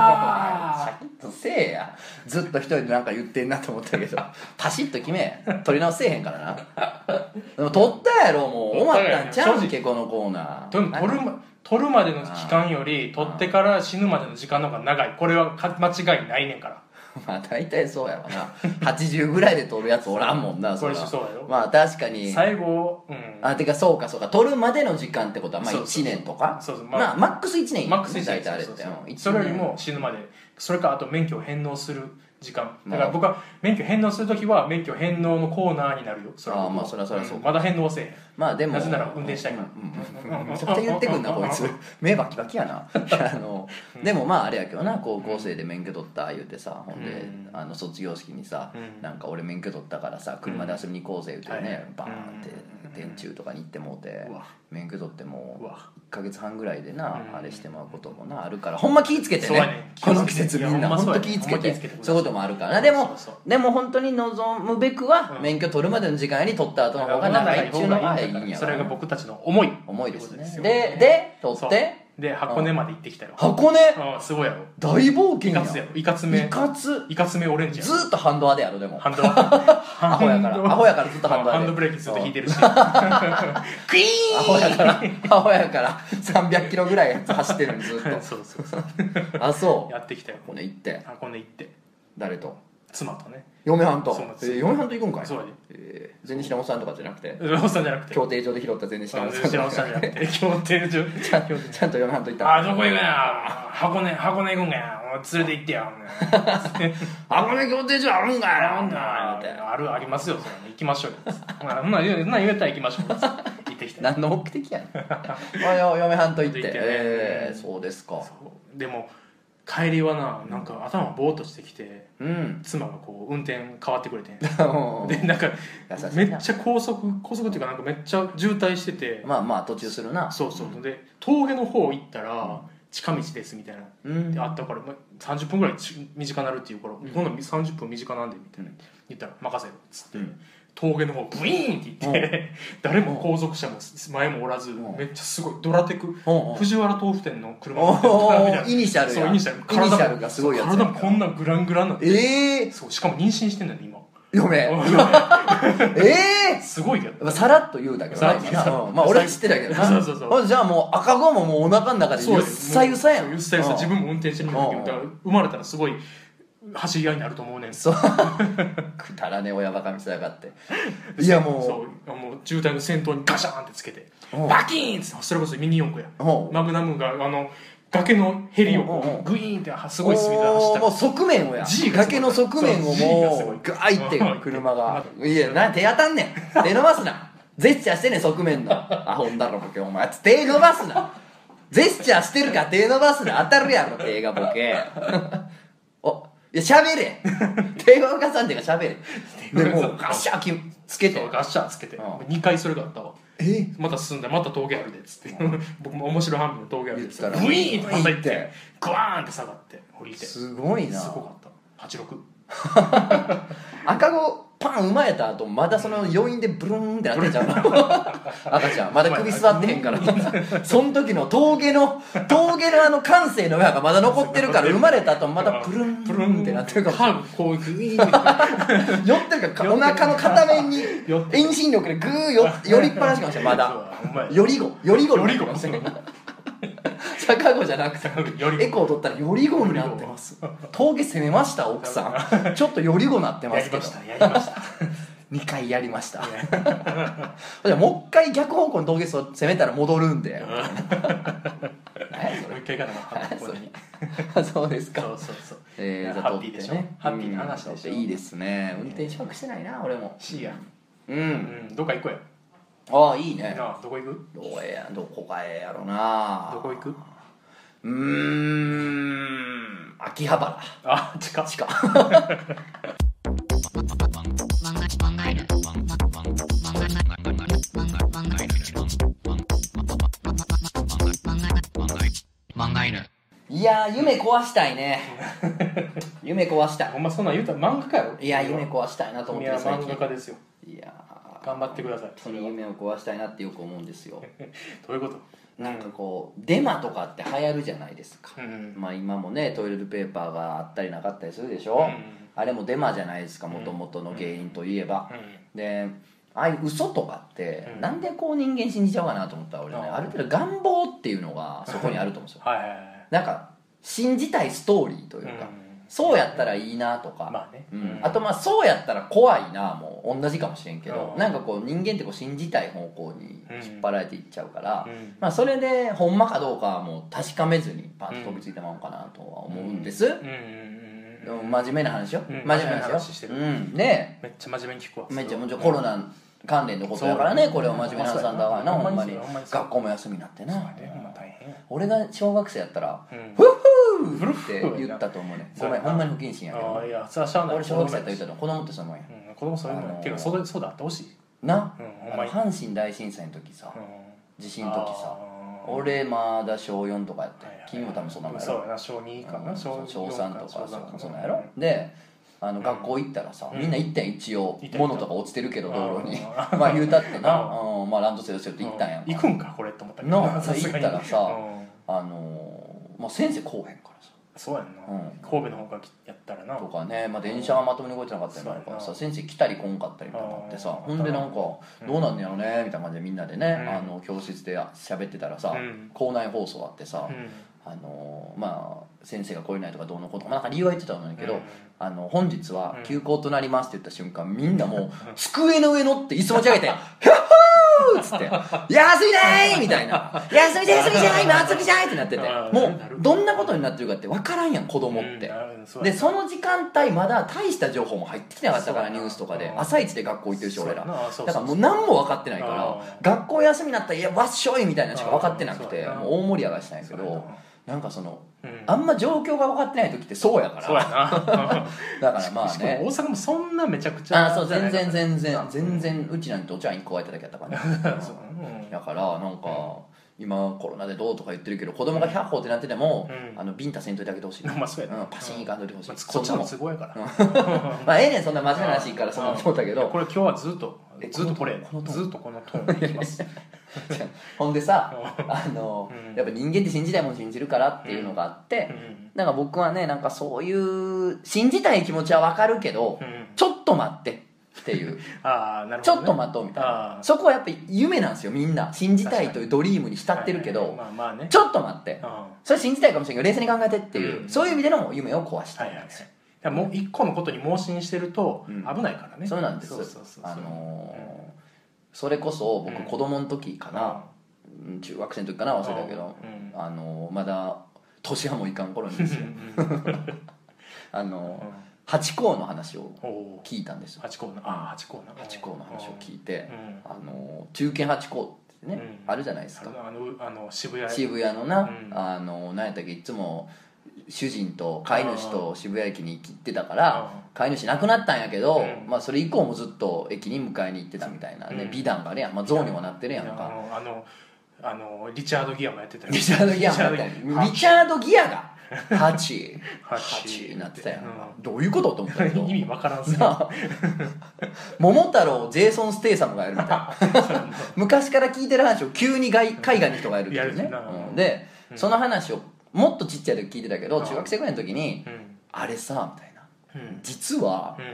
Speaker 1: シ
Speaker 2: ー。
Speaker 1: ャキッとせえや。ずっと一人でなんか言ってんなと思ったけど。パシッと決め。取り直せえへんからな。でも取ったやろもう。終わったんちゃうんけこのコーナー。
Speaker 2: でも取るま、取るまでの期間より、取ってから死ぬまでの時間の方が長い。これはか間違いないねんから。
Speaker 1: まあ大体そうやわな。80ぐらいで取るやつおらんもんな
Speaker 2: これ
Speaker 1: は
Speaker 2: そうやよ
Speaker 1: まあ確かに。
Speaker 2: 最後、うん。
Speaker 1: あてかそうかそうか。取るまでの時間ってことはまあ
Speaker 2: そうそう
Speaker 1: 1年とか？
Speaker 2: そうそう。
Speaker 1: まあマックス1年
Speaker 2: マックス1
Speaker 1: 大体あれって。
Speaker 2: それよりも死ぬまで。それかあと免許を返納する時間。だから
Speaker 1: まあ
Speaker 2: 僕は免許返納するときは免許返納のコーナーになるよ。それは。
Speaker 1: ああまあそりゃそりゃそうん。
Speaker 2: まだ返納はせえへん。
Speaker 1: まあでも。
Speaker 2: なぜなら運転したいから。
Speaker 1: うんうんうんめちゃくちゃ言ってくんなこいつ。目バキバキやな。あのでもまああれやけどな。高校生で免許取った言うてさほんで
Speaker 2: うん
Speaker 1: あの卒業式にさ
Speaker 2: うん。
Speaker 1: なんか俺免許取ったからさ車で遊びに行こうぜ言うて
Speaker 2: はい
Speaker 1: ねバーンって。
Speaker 2: うん
Speaker 1: 電柱とかに行ってもうて免許取っても
Speaker 2: うわ。
Speaker 1: 1ヶ月半ぐらいでな
Speaker 2: うん。
Speaker 1: あれしてもらうこともなあるからほんま気ぃつけてね。この季節みんな
Speaker 2: ほん
Speaker 1: と気ぃつけて。そういうこともあるからなでもでも本当に望むべくは
Speaker 2: うん。
Speaker 1: 免許取るまでの時間より取った後の方が長いっていうのがいいんや
Speaker 2: それが僕たちの思い。
Speaker 1: 重いですね。でで取って
Speaker 2: で箱根まで行ってきたよ。
Speaker 1: 箱根？
Speaker 2: うんすごいやろ。
Speaker 1: 大冒険や
Speaker 2: いかつやろ。いかつめ。
Speaker 1: いかつ？
Speaker 2: いかつめオレンジや
Speaker 1: ずーっとハンドアでやろでも。
Speaker 2: ハンドア。
Speaker 1: アホやから。アホやからずっとハンドアで。
Speaker 2: ハンドブレーキずっと引いてるし。クイ
Speaker 1: アホやから。アホやから。300キロぐらい走ってるのずっ
Speaker 2: ーン そうそうそう。
Speaker 1: とあそう。
Speaker 2: やってきたよ。
Speaker 1: 箱根行って。
Speaker 2: 箱根行って。
Speaker 1: 誰と？
Speaker 2: 妻とね。
Speaker 1: 嫁はんと。
Speaker 2: そうなんです
Speaker 1: えー嫁はんと行くんかい。
Speaker 2: そう。やで
Speaker 1: えー全然知らんおっさんとかじゃなくて。
Speaker 2: おっさんじゃなくて
Speaker 1: 競艇場で拾った全然知らんおっさん
Speaker 2: じゃなくて。競艇場
Speaker 1: ちゃんちゃんと嫁はんと行った。
Speaker 2: あどこ行くんや。箱根箱根行くんかや連れて行ってや。
Speaker 1: 箱根競艇場あるんかいな。
Speaker 2: なんだ。
Speaker 1: 言うて
Speaker 2: あるありますよ。それ行きましょうよ。ほんならそんなん言うたら行きましょう。行ってきて。
Speaker 1: 何の目的やねん。あよ嫁はんと行って。
Speaker 2: と行ってね。
Speaker 1: えーそうですか。
Speaker 2: そう。でも帰りはななんか頭ボーっとしてきて
Speaker 1: うん。
Speaker 2: 妻がこう運転変わってくれてん。で
Speaker 1: で
Speaker 2: なんかめっちゃ高速高速っていうかなんかめっちゃ渋滞してて
Speaker 1: まあまあ途中するな。
Speaker 2: そうそうで峠の方行ったら近道ですみたいな。
Speaker 1: うん。
Speaker 2: であったからまあ30分ぐらいち短なるっていうから、
Speaker 1: ん。
Speaker 2: 今度30分短なんでみたいな。言ったら任せろっつって、
Speaker 1: うん
Speaker 2: 峠の方ブイーンって言って、誰も後続車も前もおらず、
Speaker 1: うん。
Speaker 2: めっちゃすごいドラテク、藤原豆腐店の車みたいな。
Speaker 1: ーイニシャルや
Speaker 2: そうイニシャル。
Speaker 1: がすごいやつ
Speaker 2: 体もこんなグラングランなんで
Speaker 1: ええ
Speaker 2: そうしかも妊娠してんだよね今
Speaker 1: 嫁
Speaker 2: うん。
Speaker 1: ええ
Speaker 2: すごいけど。
Speaker 1: さらっと言うだけどまあ俺は知ってたけどな。
Speaker 2: そうそうそう
Speaker 1: じゃあもう赤子ももうお腹の中でゆっさゆさやん。
Speaker 2: ゆっさゆさ。自分も運転してみたけど生まれたらすごい走り合いになると思うねん。
Speaker 1: そう。くだらねえ親バカ見せやがって。いやも
Speaker 2: そうもう渋滞の先頭にガシャーンってつけて
Speaker 1: う。ん
Speaker 2: バキーンってそれこそミニ四駆や。マグナムがあの崖のヘリをグイーンってすごいスピードで走った。
Speaker 1: もう側面をや。崖の側面をもうガーい。って
Speaker 2: うん
Speaker 1: 車が。いやなん手当たんねん。手伸ばすな。ジェスチャーしてね側面の。アホんだろボケ。お前手伸ばすな。ジェスチャーしてるから手伸ばすな。当たるやろ手がボケ。おいや喋れ 手が動かさんでが喋れでもうガシャーきつけて。
Speaker 2: ガッシャーつけて。
Speaker 1: うん。
Speaker 2: 2回それがあったわ。
Speaker 1: え？
Speaker 2: また進んでまた峠あるでっつって。僕も面白半分の峠あるでっつって。
Speaker 1: 言ったら。
Speaker 2: グイーンってまた行っ
Speaker 1: てて。
Speaker 2: グワーンって下がって降りて。す
Speaker 1: すごいな。
Speaker 2: ごかった。86
Speaker 1: 赤子パン生まれた後まだその余韻でブルーンってなってんちゃう。の 赤ちゃんまだ首座ってへんから。その時の峠の峠のあの感性の余波がまだ残ってるから 生まれた後まだプルンプルンってなってるかも。
Speaker 2: 歯がこうグイーンって
Speaker 1: 寄ってるからお腹の片面に遠心力でグーよ寄りっぱなしかもしれないまだ。
Speaker 2: そうほんまや
Speaker 1: より子。より子
Speaker 2: より子
Speaker 1: 逆子じゃなくてエコー取ったらより子になってます。峠攻めました奥さん。ちょっとより子なってますけど。
Speaker 2: やりましたやりました。
Speaker 1: 2回やりました。じゃあもう一回逆方向に峠攻めたら戻るんで。そ
Speaker 2: も う
Speaker 1: ですか。
Speaker 2: そうそうそう。
Speaker 1: えー、
Speaker 2: ハッピーでしょ。
Speaker 1: ね。
Speaker 2: ハッピーな話でしょ。
Speaker 1: うんいいですね運転資格してないな俺も。
Speaker 2: C や
Speaker 1: う
Speaker 2: うん。ん。どっか行こうや
Speaker 1: ああいいね。
Speaker 2: なあどこ行く？
Speaker 1: どうやどこかええやろな。
Speaker 2: どこ行く？
Speaker 1: うーん秋葉原。
Speaker 2: あ近っ。
Speaker 1: 近いやー夢壊したいね。夢壊したい。
Speaker 2: ほんまそんなん言うたら漫画家やろ？
Speaker 1: いや夢壊したいなと思ってる最
Speaker 2: 漫画
Speaker 1: 近
Speaker 2: 家ですよ。
Speaker 1: いやー
Speaker 2: 頑張ってください。
Speaker 1: その夢を壊したいなってよく思うんですよ
Speaker 2: どういうこと？
Speaker 1: なんかこうデマとかって流行るじゃないですか、
Speaker 2: うん。
Speaker 1: まあ今もねトイレットペーパーがあったりなかったりするでしょ、
Speaker 2: うん。
Speaker 1: あれもデマじゃないですかもともとの原因といえば、
Speaker 2: う
Speaker 1: でああいう嘘とかって、
Speaker 2: うん。
Speaker 1: なんでこう人間信じちゃうかなと思ったら俺ね。
Speaker 2: あ
Speaker 1: る程度願望っていうのがそこにあると思うんですよ。
Speaker 2: はいはいはい。
Speaker 1: なんか信じたいストーリーというか、
Speaker 2: うん
Speaker 1: そうやったらいいなとか、
Speaker 2: まあね。
Speaker 1: うん。
Speaker 2: うん。
Speaker 1: あとまあそうやったら怖いなもう同じかもしれんけど、
Speaker 2: うん。
Speaker 1: なんかこう人間ってこう信じたい方向に引っ張られていっちゃうから、
Speaker 2: うん。
Speaker 1: まあ、それでほんまかどうかはもう確かめずにパンと飛びついたまんかなとは思うんです、
Speaker 2: うん。
Speaker 1: 真面目な話よ、
Speaker 2: うん。
Speaker 1: 真面目な話
Speaker 2: してる。
Speaker 1: うん。ね
Speaker 2: めっちゃ真面目に聞くわ。
Speaker 1: めっちゃもちろんコロナ関連のことやからねこれは真面目な話なんだからな
Speaker 2: ほんまに。
Speaker 1: 学校も休みになってな。俺が小学生やったら
Speaker 2: うん「
Speaker 1: フッフー!」
Speaker 2: フル
Speaker 1: って言ったと思うね。ごめんほんまに不謹慎やけど。
Speaker 2: いやそれはしゃあない。
Speaker 1: 俺小学生やったら言ったの子供ってそのもんや
Speaker 2: うん子供そういう。の
Speaker 1: あのー
Speaker 2: ていうかそうだそうだってほしい。
Speaker 1: な？阪神大震災の時さ
Speaker 2: うん。
Speaker 1: 地震の時さ俺まだ小4とかやって
Speaker 2: はいはい
Speaker 1: 君も多分そんなもんやろ。
Speaker 2: そうやな。小2かな。
Speaker 1: 小
Speaker 2: 小
Speaker 1: 3とかそそんなんやろ。であの学校行ったらさ
Speaker 2: うん。
Speaker 1: みんな行ったん一応。物とか落ちてるけど道路に。
Speaker 2: あ
Speaker 1: まあ言うたってな。
Speaker 2: う
Speaker 1: うん。まあランドセル背負って行ったんやん
Speaker 2: 行くんかこれと思ったけ
Speaker 1: なあ
Speaker 2: さすがに
Speaker 1: 行ったらさ
Speaker 2: うん。
Speaker 1: あのーまあ先生来おへんからさ。
Speaker 2: そうやんな。
Speaker 1: うん。
Speaker 2: 神戸の方がやったらな。
Speaker 1: とかね、まあ、電車はまともに動いてなかったりとかさ先生来たり来んかったりとかってさ
Speaker 2: うん
Speaker 1: ほんでなんか
Speaker 2: うん
Speaker 1: どうなんねやろねみたいな感じでみんなでね、
Speaker 2: うん。
Speaker 1: あの教室で喋ってたらさ、
Speaker 2: うん。
Speaker 1: 校内放送あってさ、
Speaker 2: うん。
Speaker 1: あのまあ先生が来れないとかどうのことかなんか理由は言ってたんだけど、
Speaker 2: うん。
Speaker 1: あの本日は
Speaker 2: うん。
Speaker 1: 休校となりますって言った瞬間みんなもう机の上乗って椅子持ち上げて「ヒャッホー!」っつって「休みだーい!」みたいな「休みじゃ休みじゃい今休みじゃい!」ってなってて。もうど。んなことになってるかって分からんやん子供って。でその時間帯まだ大した情報も入ってきてなかったからニュースとかで。
Speaker 2: うん。
Speaker 1: 朝一で学校行ってるし俺ら。だからもう何も分かってないから学校休みになったら「いやわっしょい!」みたいなのしか分かってなくてもう大盛り上がりしたんやけどなんかその
Speaker 2: うん。
Speaker 1: あんま状況が分かってない時ってそうやから。
Speaker 2: そうやな。
Speaker 1: だからまあ
Speaker 2: しかも大
Speaker 1: ね
Speaker 2: 阪もそんなめちゃくちゃ
Speaker 1: あそう全然全然
Speaker 2: うん。
Speaker 1: 全然うちなんてお茶碗1個加えただけやったからね。だからなんか今コロナでどうとか言ってるけど子供が100歩ってなってても、
Speaker 2: うん。
Speaker 1: あのビンタせんといてあげてほしい、
Speaker 2: まあそうやな。
Speaker 1: うんパシーンいかんといてほしい、
Speaker 2: まあこっちの
Speaker 1: も
Speaker 2: 都合やから。
Speaker 1: まあええねんそんな真面目な話からそんな思ったけど。
Speaker 2: これ今日はずっと
Speaker 1: え
Speaker 2: ずっとこれ
Speaker 1: この
Speaker 2: ずっとこのトーンでいきます。
Speaker 1: ほんでさあの、
Speaker 2: うん。
Speaker 1: やっぱ人間って信じたいもの信じるからっていうのがあって、
Speaker 2: うん。
Speaker 1: なんか僕はねなんかそういう信じたい気持ちはわかるけど、
Speaker 2: うん。
Speaker 1: ちょっと待ってっていう。
Speaker 2: ああなる
Speaker 1: ちょ
Speaker 2: ほどね。
Speaker 1: っと待とうみたい
Speaker 2: あ
Speaker 1: な
Speaker 2: ー。
Speaker 1: そこはやっぱり夢なんですよみんな。信じたいというドリームに浸ってるけど、
Speaker 2: まあまあね。
Speaker 1: ちょっと待って。それ信じたいかもしれないけど冷静に考えてっていう、
Speaker 2: うん。
Speaker 1: そういう意味での夢を壊した
Speaker 2: いはいはい
Speaker 1: いんですよ、
Speaker 2: だからもう一個のことに盲信してると
Speaker 1: うん。
Speaker 2: 危ないからね。
Speaker 1: そうなんです。
Speaker 2: そうそうそうそう。
Speaker 1: あのーそれこそ僕
Speaker 2: うん
Speaker 1: 子供の時かな、うん。中学生の時かな忘れたけど、
Speaker 2: うん。
Speaker 1: あのーまだ年はもいかん頃にですよ。あのー八甲の話を聞いたんですよ。
Speaker 2: 八甲なあ八甲な
Speaker 1: 八甲の話を聞いて、
Speaker 2: うん。
Speaker 1: あのー中堅八甲ってね、
Speaker 2: うん。
Speaker 1: あるじゃないですか。
Speaker 2: あのあの渋谷。
Speaker 1: 渋谷のな、
Speaker 2: うん。
Speaker 1: あの何やったっけいつも主人と飼い主と渋谷駅に行ってたから飼い主亡くなったんやけど、
Speaker 2: うん。
Speaker 1: まあ、それ以降もずっと駅に迎えに行ってたみたいなね、
Speaker 2: うん。
Speaker 1: 美談があるやん、まあ、象にもなってるやん
Speaker 2: あ
Speaker 1: か
Speaker 2: のあのあのリチャード・ギアもやってたよ。
Speaker 1: リチャード・ギアもやったやんリチャード・ギアが8
Speaker 2: 八。
Speaker 1: 8になってたやんか、
Speaker 2: う
Speaker 1: どういうことと思ったけど
Speaker 2: 意味わからんす
Speaker 1: なあ。桃太郎ジェイソン・ステイサムがやるみたいな。昔から聞いてる話を急に外海外の人がやるっていうね。うん。で、
Speaker 2: うん。
Speaker 1: その話をもっとちっちゃい時聞いてたけど
Speaker 2: うん
Speaker 1: 中学生ぐらいの時に
Speaker 2: うん「
Speaker 1: あれさ」みたいな。
Speaker 2: うん。
Speaker 1: 実は
Speaker 2: うん。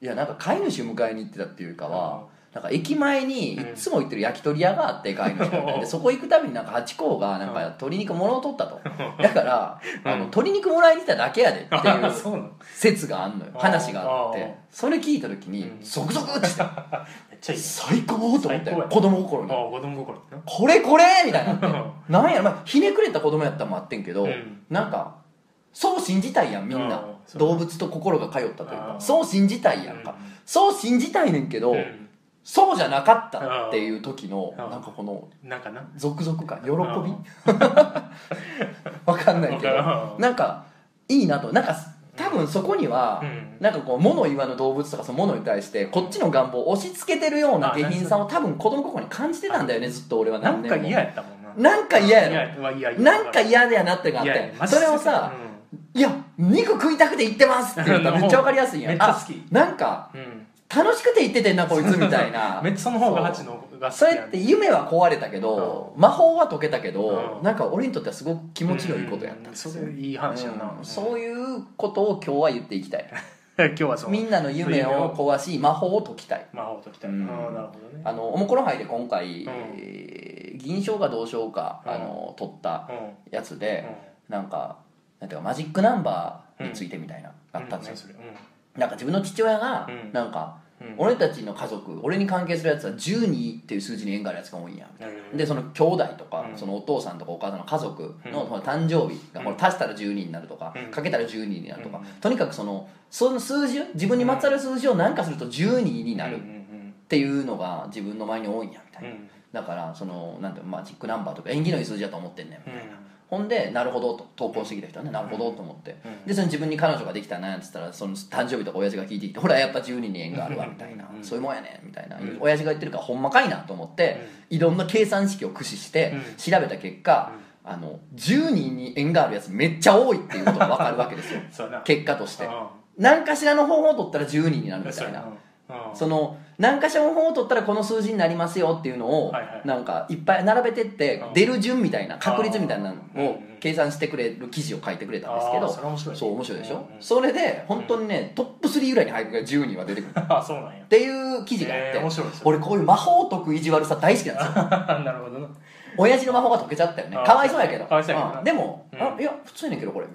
Speaker 1: いやなんか飼い主を迎えに行ってたっていうかはなんか駅前にいつも行ってる焼き鳥屋があって飼い主でそこ行くたびになんかハチ公がなんか鶏肉もらを取ったと。だから
Speaker 2: うん。
Speaker 1: あの鶏肉もらいに来ただけやでってい
Speaker 2: あ
Speaker 1: う説があんのよ。話があって。それ聞いた時に
Speaker 2: うん。
Speaker 1: ゾクゾクってして
Speaker 2: めっちゃいいね
Speaker 1: 最高と思った
Speaker 2: 最高や。
Speaker 1: よ子供心に。
Speaker 2: あ子供心な。
Speaker 1: これこれみたいになって。なんやろ、まあ、ひねくれた子供やったのもあってんけど、
Speaker 2: うん。
Speaker 1: なんかそう信じたいやんみんな。動物と心が通ったというか。
Speaker 2: うん
Speaker 1: そう信じたいやんか、そう信じたいねんけど、
Speaker 2: うん。
Speaker 1: そうじゃなかったっていう時の
Speaker 2: うん
Speaker 1: なんかこの
Speaker 2: なんかな？
Speaker 1: 続々感喜び？
Speaker 2: うん
Speaker 1: わかんないけど。
Speaker 2: うん。
Speaker 1: なんかいいなと。なんか多分そこには、
Speaker 2: うん。
Speaker 1: なんかこう物言わぬ動物とかその物に対してこっちの願望を押し付けてるような下品さを多分子供心に感じてたんだよねずっと俺は
Speaker 2: なんか
Speaker 1: 何年も。
Speaker 2: 嫌やったもんな。
Speaker 1: なんか嫌やろなんか嫌だやなってがあって。それをさ「いや肉食いたくて言ってます」って言ったらめっちゃわかりやすいやん。あなんか楽しくて言っててんなこいつみたいな。
Speaker 2: めっちゃその方がハチのが
Speaker 1: それって夢は壊れたけど魔法は解けたけど
Speaker 2: うん。
Speaker 1: なんか俺にとってはすごく気持ちのいいことやったんですよ。
Speaker 2: うん。それいい話やな。
Speaker 1: うん。そういうことを今日は言っていきたい。
Speaker 2: 今日はそう。
Speaker 1: みんなの夢を壊し魔法を解きたい。
Speaker 2: 魔法ときたい、
Speaker 1: うん。
Speaker 2: ああなるほどね。
Speaker 1: あのおもころ杯で今回、
Speaker 2: うん。
Speaker 1: えー銀賞か銅賞か、
Speaker 2: うん。
Speaker 1: あの取った
Speaker 2: うん。
Speaker 1: やつで、なんかなんていうかマジックナンバーについてみたいな、あったんですよ、なんか自分の父親が、
Speaker 2: うん。
Speaker 1: なんか、
Speaker 2: うん。
Speaker 1: 俺たちの家族俺に関係するやつは12っていう数字に縁があるやつが多いんや。
Speaker 2: うん
Speaker 1: でその兄弟とか、
Speaker 2: うん。
Speaker 1: そのお父さんとかお母さんの家族の,、誕生日が
Speaker 2: うん。
Speaker 1: これ足したら12になるとか、
Speaker 2: うん。
Speaker 1: かけたら12になるとか、
Speaker 2: うん。
Speaker 1: とにかくそのその数字自分にまつわる数字を何かすると12になるっていうのが自分の前に多いんやみたい
Speaker 2: ん。
Speaker 1: だからそのなんていうのマジックナンバーとか縁起のいい数字だと思ってんねんみたいな、
Speaker 2: うん
Speaker 1: ほんでなるほどと投稿してきた人はねなるほどと思って、
Speaker 2: うん。
Speaker 1: でその自分に彼女ができたなっつったらその誕生日とか親父が聞いてきてほらやっぱ12に縁があるわみたいな、
Speaker 2: うん。
Speaker 1: そういうもんやねんみたいな、
Speaker 2: うん。
Speaker 1: 親父が言ってるからほんまかいなと思って、いろんな計算式を駆使して
Speaker 2: うん。
Speaker 1: 調べた結果、あの10人に縁があるやつめっちゃ多いっていうことが分かるわけですよ。結果として。
Speaker 2: うん。
Speaker 1: 何かしらの方法を取ったら10人になるみたいな。
Speaker 2: そ
Speaker 1: の何かしらの方法を取ったらこの数字になりますよっていうのを
Speaker 2: はいはい。
Speaker 1: なんかいっぱい並べてって
Speaker 2: うん。
Speaker 1: 出る順みたいな確率みたいなのを計算してくれる記事を書いてくれたんですけど
Speaker 2: それ面白いね。
Speaker 1: そう面白いでしょ？
Speaker 2: うんうん
Speaker 1: それで本当にねトップ3ぐらいに入るぐらい10人は出てくる。っていう記事があっ
Speaker 2: えー
Speaker 1: て
Speaker 2: 面白いですよ。
Speaker 1: 俺こういう魔法を解く意地悪さ大好きなんですよ。
Speaker 2: なるほどな。
Speaker 1: 親父の魔法が解けちゃったよね。かわいそうやけど。
Speaker 2: かわいそう
Speaker 1: でも、
Speaker 2: うん
Speaker 1: あいや普通やねんけどこれ。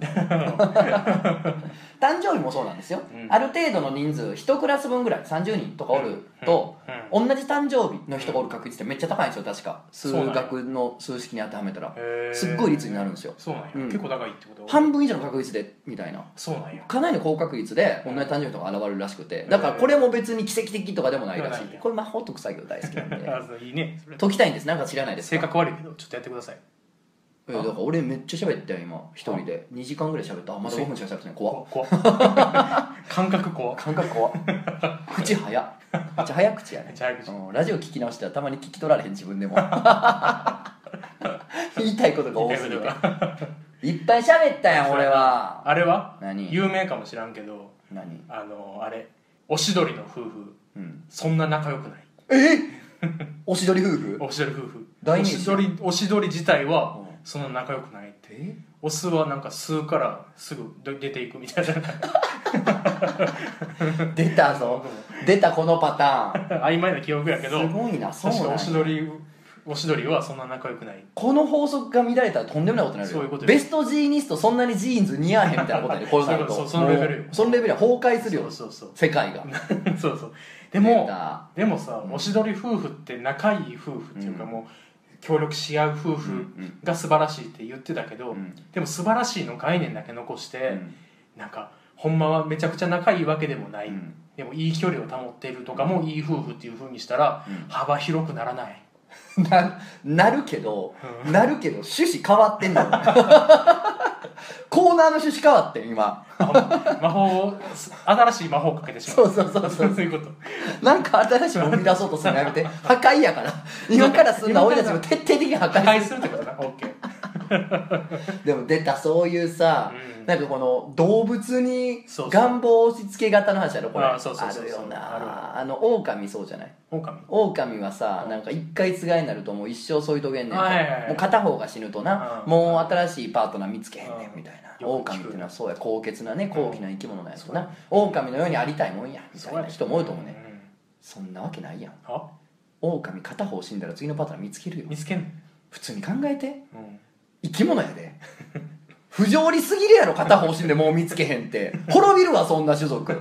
Speaker 1: 誕生日もそうなんですよ、
Speaker 2: うん。
Speaker 1: ある程度の人数1クラス分ぐらい30人とかおると、同じ誕生日の人がおる確率ってめっちゃ高いんですよ。確か数学の数式に当てはめたら。すっごい率になるんですよ。
Speaker 2: そうなんや、
Speaker 1: うん。
Speaker 2: 結構高いってこと？
Speaker 1: 半分以上の確率でみたいな。
Speaker 2: そうなんや。
Speaker 1: かなりの高確率で同じ誕生日とか現れるらしくて。だからこれも別に奇跡的とかでもないらしい。これ魔法解く作業大好きなん。で
Speaker 2: いいね
Speaker 1: 解きたいん。ですなん。か知らないですか
Speaker 2: 性格悪いけどちょっとやってください
Speaker 1: えだから俺めっちゃ喋ったよ今一人で。2時間ぐらい喋った。あまだ5分しか喋ってない。怖っ。
Speaker 2: 怖っ。感覚怖っ。
Speaker 1: 感覚怖っ。口早っ。めっちゃ早口やね。
Speaker 2: めっちゃ早口。
Speaker 1: うんラジオ聞き直したらたまに聞き取られへん自分でも。言いたいことが多すぎて。いっぱい喋ったやん 俺は。
Speaker 2: あれは？
Speaker 1: 何？
Speaker 2: 有名かもしらんけど
Speaker 1: 何？
Speaker 2: あのあれおしどりの夫婦。
Speaker 1: うん。
Speaker 2: そんな仲良くない。
Speaker 1: え？おしどり夫婦？
Speaker 2: おしどり夫婦。おしどりおしどり自体は
Speaker 1: うん
Speaker 2: そんな仲良くないって？
Speaker 1: え
Speaker 2: オスはなんか吸うからすぐ出ていくみたいな。
Speaker 1: 出たぞ。出たこのパタ
Speaker 2: 曖昧な記憶やけど。
Speaker 1: ーンすごいなそう
Speaker 2: 確か
Speaker 1: なんや。
Speaker 2: おしどりおしどりはそんな仲良くない。
Speaker 1: この法則が乱れたらとんでもないことになるよ。
Speaker 2: そういうことよ。
Speaker 1: ベストジーニストそんなにジーンズ似合わへんみたいなことやで こうなると。
Speaker 2: そのレベル
Speaker 1: そのレベルは崩壊するよ。
Speaker 2: そうそう
Speaker 1: 世界が。
Speaker 2: そうそう。で
Speaker 1: 出
Speaker 2: も
Speaker 1: た。
Speaker 2: でもさおしどり夫婦って仲いい夫婦っていうか
Speaker 1: うん。
Speaker 2: もう協力し合う夫
Speaker 1: うん
Speaker 2: 婦が素晴らしいって言ってたけど、
Speaker 1: うん。
Speaker 2: でも素晴らしいの概念だけ残して、
Speaker 1: うん。
Speaker 2: なんかほんまはめちゃくちゃ仲いいわけでもない、
Speaker 1: うん。
Speaker 2: でもいい距離を保っているとかもいい夫婦っていうふうにしたら
Speaker 1: うん。
Speaker 2: 幅広くならない。
Speaker 1: ななるけど、なるけど趣旨変わってんのよ コーナーの趣旨変わってん今。
Speaker 2: 魔法を新しい魔法をかけてしまう。
Speaker 1: そうそうそうそう。
Speaker 2: そういうこと。
Speaker 1: なんか新しいもの生み出そうとするのやめて破壊やから。今からすんのは俺たちも徹底的に破
Speaker 2: 破
Speaker 1: 壊する。
Speaker 2: 壊するってことな OK
Speaker 1: でも出たそういうさ、
Speaker 2: うん。
Speaker 1: なんかこの動物に願望押し付け型の話やろこれ。
Speaker 2: あ
Speaker 1: るよな。
Speaker 2: ある
Speaker 1: あの狼そうじゃない？
Speaker 2: 狼。
Speaker 1: 狼はさなんか一回つがいになるともう一生添い遂げんねん。もう片方が死ぬとな、
Speaker 2: うん。
Speaker 1: もう新しいパートナー見つけへんねん
Speaker 2: うん
Speaker 1: みたいな。
Speaker 2: よく聞く
Speaker 1: 狼っていうのはそうや。高潔なね高貴な生き物なんやとな、
Speaker 2: うん
Speaker 1: 狼のようにありたいもんやみたいな人も多いと思うね。
Speaker 2: ん。
Speaker 1: そんなわけないやん。
Speaker 2: あ
Speaker 1: 狼片方死んだら次のパートナー見つけるよ。
Speaker 2: 見つけんの？
Speaker 1: 普通に考えて。
Speaker 2: うん
Speaker 1: 生き物やで。不条理すぎるやろ片方死んでもう見つけへんって。滅びるわそんな種族。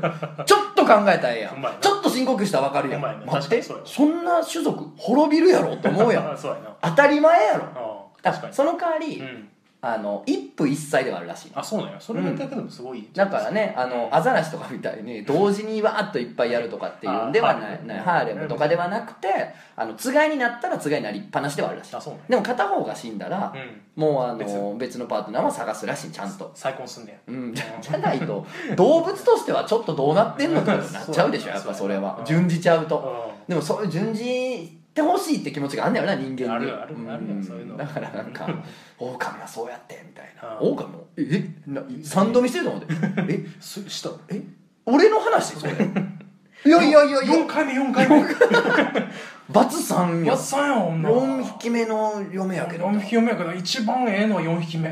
Speaker 1: ちょっと考えたらええや
Speaker 2: ほん
Speaker 1: ちょっと深呼吸したら分かるやん。
Speaker 2: ほんまやな。
Speaker 1: 待って
Speaker 2: そ
Speaker 1: んな種族滅びるやろって思うやん。当たり前やろ。
Speaker 2: あ
Speaker 1: あ
Speaker 2: 確かに。
Speaker 1: その代わり、
Speaker 2: うん
Speaker 1: あの一夫一妻ではあるらしい
Speaker 2: あそうなんや。それだけでもすごい。
Speaker 1: だからねあのアザラシとかみたいに同時にわーっといっぱいやるとかっていうんではない
Speaker 2: あ
Speaker 1: ないハーレムとかではなくてあのつがいになったらつがいになりっぱなしではあるらしい。
Speaker 2: あそう
Speaker 1: でも片方が死んだら、
Speaker 2: うん。
Speaker 1: もうあの
Speaker 2: 別
Speaker 1: 別のパートナーは探すらしいちゃんと。
Speaker 2: 再婚すんねや。
Speaker 1: うん、じゃないと動物としてはちょっとどうなってんのってなっちゃうでしょやっぱそれは。
Speaker 2: うん
Speaker 1: 順次ちゃうと。
Speaker 2: う
Speaker 1: でもそういう順次ってほしいって気持ちがあんだよな人間に。
Speaker 2: あるある
Speaker 1: ん。
Speaker 2: あるよそういうの。
Speaker 1: だからなんか 狼はそうやってみたいな。
Speaker 2: うん
Speaker 1: 狼も？えな3度見せると思って。え？
Speaker 2: んすした
Speaker 1: え？俺の話？それ。いやいやいやいや。
Speaker 2: 4回目4回目。
Speaker 1: バツさんや。
Speaker 2: やっさんや女。
Speaker 1: 4匹目の嫁やけど
Speaker 2: 4匹目やけど一番ええのは4匹目。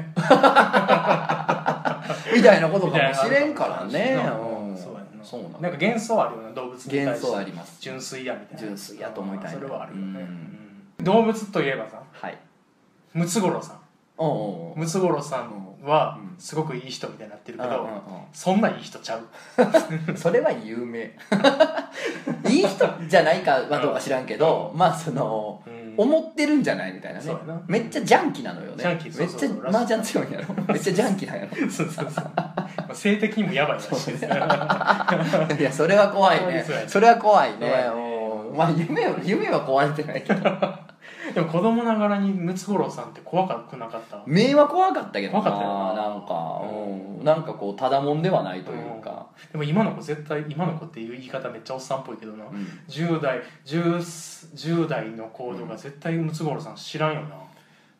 Speaker 1: みたいなことかもしれんからね
Speaker 2: そうやんなんか幻想あるような動物に対して
Speaker 1: 幻想あります。
Speaker 2: 純粋やみたいな。
Speaker 1: 純粋やと思いたいな。
Speaker 2: それはあるよね。
Speaker 1: うん。
Speaker 2: うん。動物といえばさ
Speaker 1: はい。
Speaker 2: ムツゴロウさん。ムツゴロウさんは
Speaker 1: うん。
Speaker 2: すごくいい人みたいになってるけどそんないい人ちゃう。
Speaker 1: それは有名。いい人じゃないかはどうか知らんけど、まあその、
Speaker 2: うん
Speaker 1: 思ってるんじゃないみたいなね。
Speaker 2: そうやな。
Speaker 1: めっちゃジャンキなのよね。
Speaker 2: ジャンキ。そうそう。
Speaker 1: めっちゃ麻雀強いんやろ。めっちゃジャンキなんやろ。
Speaker 2: そうそうそう。まあ性的にもやばいらしいですね。
Speaker 1: いやそれは怖いね。
Speaker 2: そ
Speaker 1: れは怖いね。まあ夢は夢は壊れてないけど
Speaker 2: でも子供ながらにムツゴロウさんって怖くなかった？
Speaker 1: 目は怖かったけどな。
Speaker 2: 怖かったよな。
Speaker 1: なんか、うん、なんかこうただもんではないというか、
Speaker 2: でも今の子絶対今の子っていう言い方めっちゃおっさんっぽいけどな。
Speaker 1: うん。
Speaker 2: 10代 10, 10代の子とか絶対ムツゴロウさん知らんよな。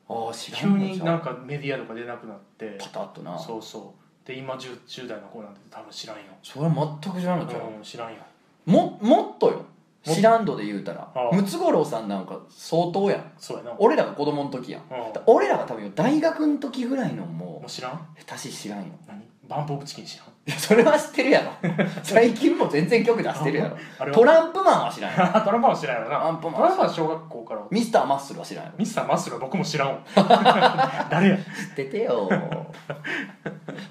Speaker 1: ああ知ら
Speaker 2: 急
Speaker 1: んの
Speaker 2: になんかメディアとか出なくなって。
Speaker 1: パタッとな。そ
Speaker 2: そうそう。で今 10, 10代の子なんて多分知らんよ、
Speaker 1: れは全く知らんのちゃう、
Speaker 2: うん、知らんよ。
Speaker 1: ももっとよ。
Speaker 2: も
Speaker 1: 知らん度で言うたら
Speaker 2: ああ。
Speaker 1: ムツゴロウさんなんか相当やん。
Speaker 2: そうやな。
Speaker 1: 俺らが子供の時やん。
Speaker 2: うん
Speaker 1: 俺らが多分よ大学の時ぐらいのも
Speaker 2: もう知らん？
Speaker 1: う下手し知らんよ。
Speaker 2: 何？バンプオブチキン知らん？
Speaker 1: いやそれは知ってるやろ。最近も全然曲出してるやろ。
Speaker 2: あれは？
Speaker 1: トランプマンは知らんやろ
Speaker 2: トランプマンは知らんよな。
Speaker 1: トランプマン
Speaker 2: トランプマンは小学校から。
Speaker 1: ミスターマッスルは知らんやろ
Speaker 2: ミスターマッスルは僕も知らんわ 誰や？
Speaker 1: 知っててよ。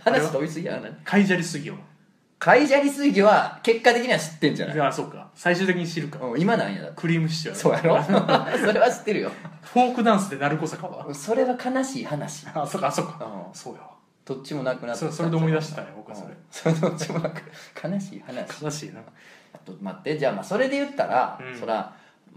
Speaker 1: 話飛びすぎやな。
Speaker 2: カイジャリすぎよ
Speaker 1: カイジャリ水魚は結果的には知ってんじゃない？
Speaker 2: あそうか。最終的に知るか。
Speaker 1: うん今なんやだ。
Speaker 2: クリームシチュー
Speaker 1: そうやろ？それは知ってるよ。
Speaker 2: フォークダンスで鳴子坂は
Speaker 1: それは悲しい話。
Speaker 2: あそっかあそっか。
Speaker 1: うん。
Speaker 2: そうや。わ
Speaker 1: どっちもなくなって
Speaker 2: そそれで思い出したね僕はそれ。
Speaker 1: うん。それどっちもなく。悲しい話。
Speaker 2: 悲しいな。
Speaker 1: あと待って。じゃあまあそれで言ったら、
Speaker 2: うん。
Speaker 1: そら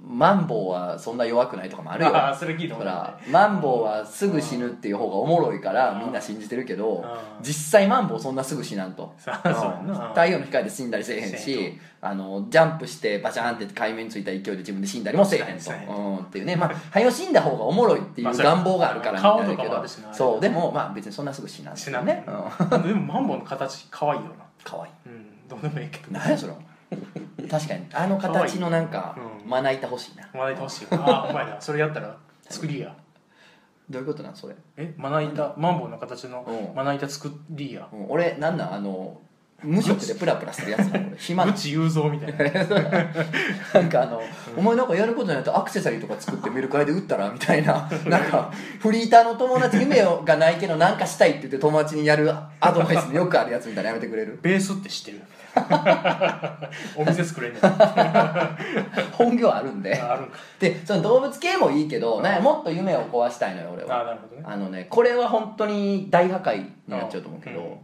Speaker 1: マンボウはそんな弱くないとかもあるよ。
Speaker 2: ああそれ聞いたこと
Speaker 1: ほら
Speaker 2: あ
Speaker 1: マンボウはすぐ死ぬっていう方がおもろいから
Speaker 2: うん。
Speaker 1: みんな信じてるけど
Speaker 2: うん。
Speaker 1: 実際マンボウそんなすぐ死なんと。
Speaker 2: そうそうやな。
Speaker 1: うん。太陽の光で死んだりせえへん
Speaker 2: せえへ
Speaker 1: しあのジャンプしてバチャーンって海面についた勢いで自分で死んだりもせえへんと。
Speaker 2: せえへん
Speaker 1: うんっていうね。まあ早死んだ方がおもろいっていう願望があるからみなだけど。そう。でもまあ別にそんなすぐ死なんですよねうん。
Speaker 2: でもマンボウの形可愛いよな。
Speaker 1: かわい。い
Speaker 2: うん。どうでもいいけど。
Speaker 1: 何やそれ 確かに。あの形のなんか
Speaker 2: うん。
Speaker 1: まな板欲しいな。
Speaker 2: まな板欲しいああお前だそれやったら作りや。
Speaker 1: どういうことなんそれ？
Speaker 2: えまな板マンボウの形の
Speaker 1: うん。
Speaker 2: まな板作りや。
Speaker 1: うん。俺なんなん？あの無職でプラプラするやつなの？俺暇な
Speaker 2: 無知雄三みたいな。
Speaker 1: なんかあの、お前なんかやることによってアクセサリーとか作ってメルカリで売ったら？みたいな。なんかフリーターの友達夢がないけどなんかしたいって言って友達にやるアドバイスでよくあるやつみたいなのやめてくれる？
Speaker 2: ベースって知ってる？お店作れんねん。
Speaker 1: 本業あるんで。
Speaker 2: ああるんか。
Speaker 1: でその動物系もいいけど、なんかもっと夢を壊したいのよ俺
Speaker 2: ああ
Speaker 1: は
Speaker 2: なるほどね。
Speaker 1: あのねこれは本当に大破壊になっちゃうと思うけど、
Speaker 2: うん。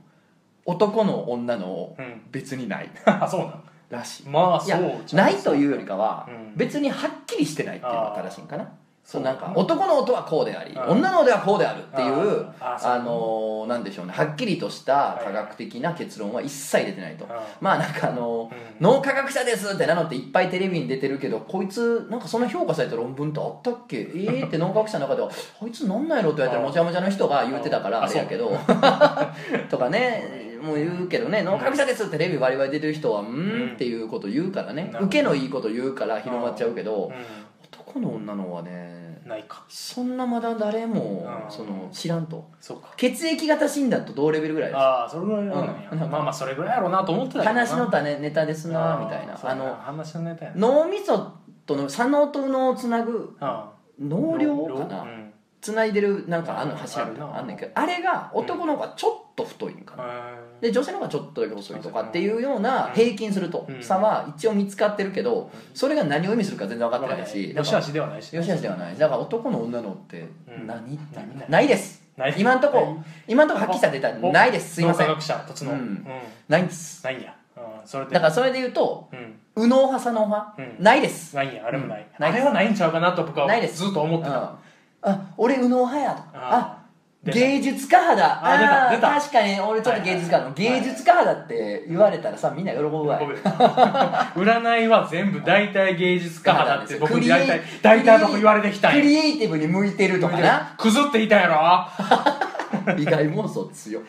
Speaker 1: 男の女の
Speaker 2: うん。
Speaker 1: 別にない。
Speaker 2: あそうなん。
Speaker 1: らしい。
Speaker 2: まあそう
Speaker 1: ないというよりかは、
Speaker 2: うん。
Speaker 1: 別にはっきりしてないっていうのが正しいんかなそうなんか男の音はこうであり、
Speaker 2: うん。
Speaker 1: 女の音はこうであるっていう
Speaker 2: あ
Speaker 1: のーなんでしょうね。はっきりとした科学的な結論は一切出てないと、まあなんかあの脳科学者ですって名乗っていっぱいテレビに出てるけどこいつなんかそんな評価された論文ってあったっけ？ええ って脳科学者の中ではこいつなんなんやろって言われたらもちゃもちゃの人が言ってたから
Speaker 2: うん
Speaker 1: あれやけど。とかねもう言うけどね脳科学者ですってテレビバリバリ出てる人はうんっていうこと言うからね。受けのいいこと言うから広まっちゃうけど
Speaker 2: う
Speaker 1: 男の女のはね
Speaker 2: んないか。
Speaker 1: そんなまだ誰も
Speaker 2: うん。
Speaker 1: その知らんと。
Speaker 2: そうか。
Speaker 1: 血液型診断と同レベルぐらいです。
Speaker 2: ああそれぐらいなんや、
Speaker 1: うん。
Speaker 2: まあまあそれぐらいやろうなと思ってたけどな。
Speaker 1: 話の種ネタですなみたいな。あの
Speaker 2: 話のネタやな。
Speaker 1: 脳みそとの左脳と右脳をつなぐ
Speaker 2: あ
Speaker 1: 脳量かな？
Speaker 2: うん。
Speaker 1: つないでるなんかあんの
Speaker 2: うん
Speaker 1: 柱みたいな
Speaker 2: あ
Speaker 1: んねんけどあれが男の方がちょっと太いんかなで女性の方がちょっとだけ細いとかっていうような平均すると
Speaker 2: うん。
Speaker 1: 差は一応見つかってるけどそれが何を意味するか全然分かってないし
Speaker 2: よしあしではないし
Speaker 1: よしあしではない。だから男の女のって
Speaker 2: うん。
Speaker 1: 何？ってないです。今んとこ今んとこはっきりしたデータ
Speaker 2: お
Speaker 1: ないです。すいません。
Speaker 2: 脳科学者突の。
Speaker 1: ないんです。
Speaker 2: ないんや、うん、それで。
Speaker 1: だからそれで言うと
Speaker 2: うん。
Speaker 1: 右脳派左脳派
Speaker 2: うん。
Speaker 1: ないです。
Speaker 2: ないんや。あれもない、あれはないんちゃうかなと僕は
Speaker 1: ないです。
Speaker 2: ずっと思ってた、
Speaker 1: うん。あ俺右脳派やとあ芸術家派だ
Speaker 2: あ出た
Speaker 1: ー
Speaker 2: 出た。
Speaker 1: 確かに俺ちょっと芸術家の芸術家派だって言われたらさみんな喜ぶわ
Speaker 2: 占いは全部大体芸術家派だって僕
Speaker 1: クリエイ
Speaker 2: 大体大体僕言われてきたんや。
Speaker 1: クリエイティブに向いてるとかな。
Speaker 2: クズって言いたんやろ？
Speaker 1: 被害妄想強。い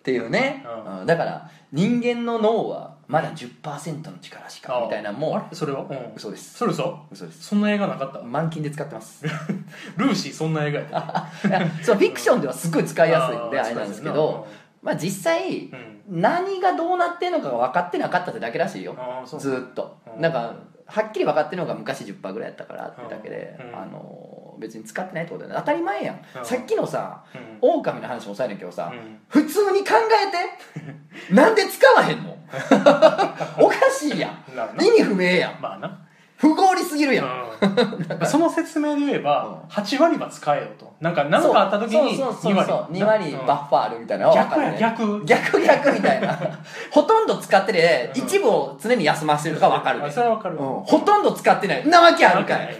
Speaker 1: っていうね、
Speaker 2: うん。
Speaker 1: うん。だから人間の脳はまだ10%の力しかみたいなの
Speaker 2: あ
Speaker 1: も
Speaker 2: れ？それは、うん、
Speaker 1: 嘘です。
Speaker 2: それ嘘？
Speaker 1: 嘘です。
Speaker 2: そんな映画なかった？
Speaker 1: 満金で使ってます。
Speaker 2: ルーシーそんな映画やった？
Speaker 1: そうフィクションではすごい使いやすいんで
Speaker 2: あ
Speaker 1: れなんですけどまあ実際
Speaker 2: うん。
Speaker 1: 何がどうなってんのかが分かってなかったってだけらしいよ。ずーっと。
Speaker 2: うん。
Speaker 1: なんかはっきり分かってるのが昔10%ぐらいやったからってだけで、
Speaker 2: うん。
Speaker 1: あの別に使ってないってことだよね。当たり前やん、
Speaker 2: うん。
Speaker 1: さっきのさ
Speaker 2: うん。
Speaker 1: 狼の話もそうやねんけどさ、
Speaker 2: うん。
Speaker 1: 普通に考えて なんで使わへんの？おかしいやん。
Speaker 2: なるな。
Speaker 1: 意味不明やん。
Speaker 2: まあな。
Speaker 1: 不合理すぎるやん、
Speaker 2: うん。その説明で言えば
Speaker 1: うん。
Speaker 2: 8割は使えよと。なんか何かあった時に
Speaker 1: そう。そうそう
Speaker 2: 2割
Speaker 1: そう。2割。
Speaker 2: うん。
Speaker 1: バッファーあるみたいなのは分か
Speaker 2: 逆
Speaker 1: るね。
Speaker 2: や逆。
Speaker 1: 逆逆みたいな。ほとんど使ってて、
Speaker 2: うん。
Speaker 1: 一部を常に休ませてるとか分かるね。
Speaker 2: あそれは分かる。
Speaker 1: うん。ほとんど使ってない。なわけあるかい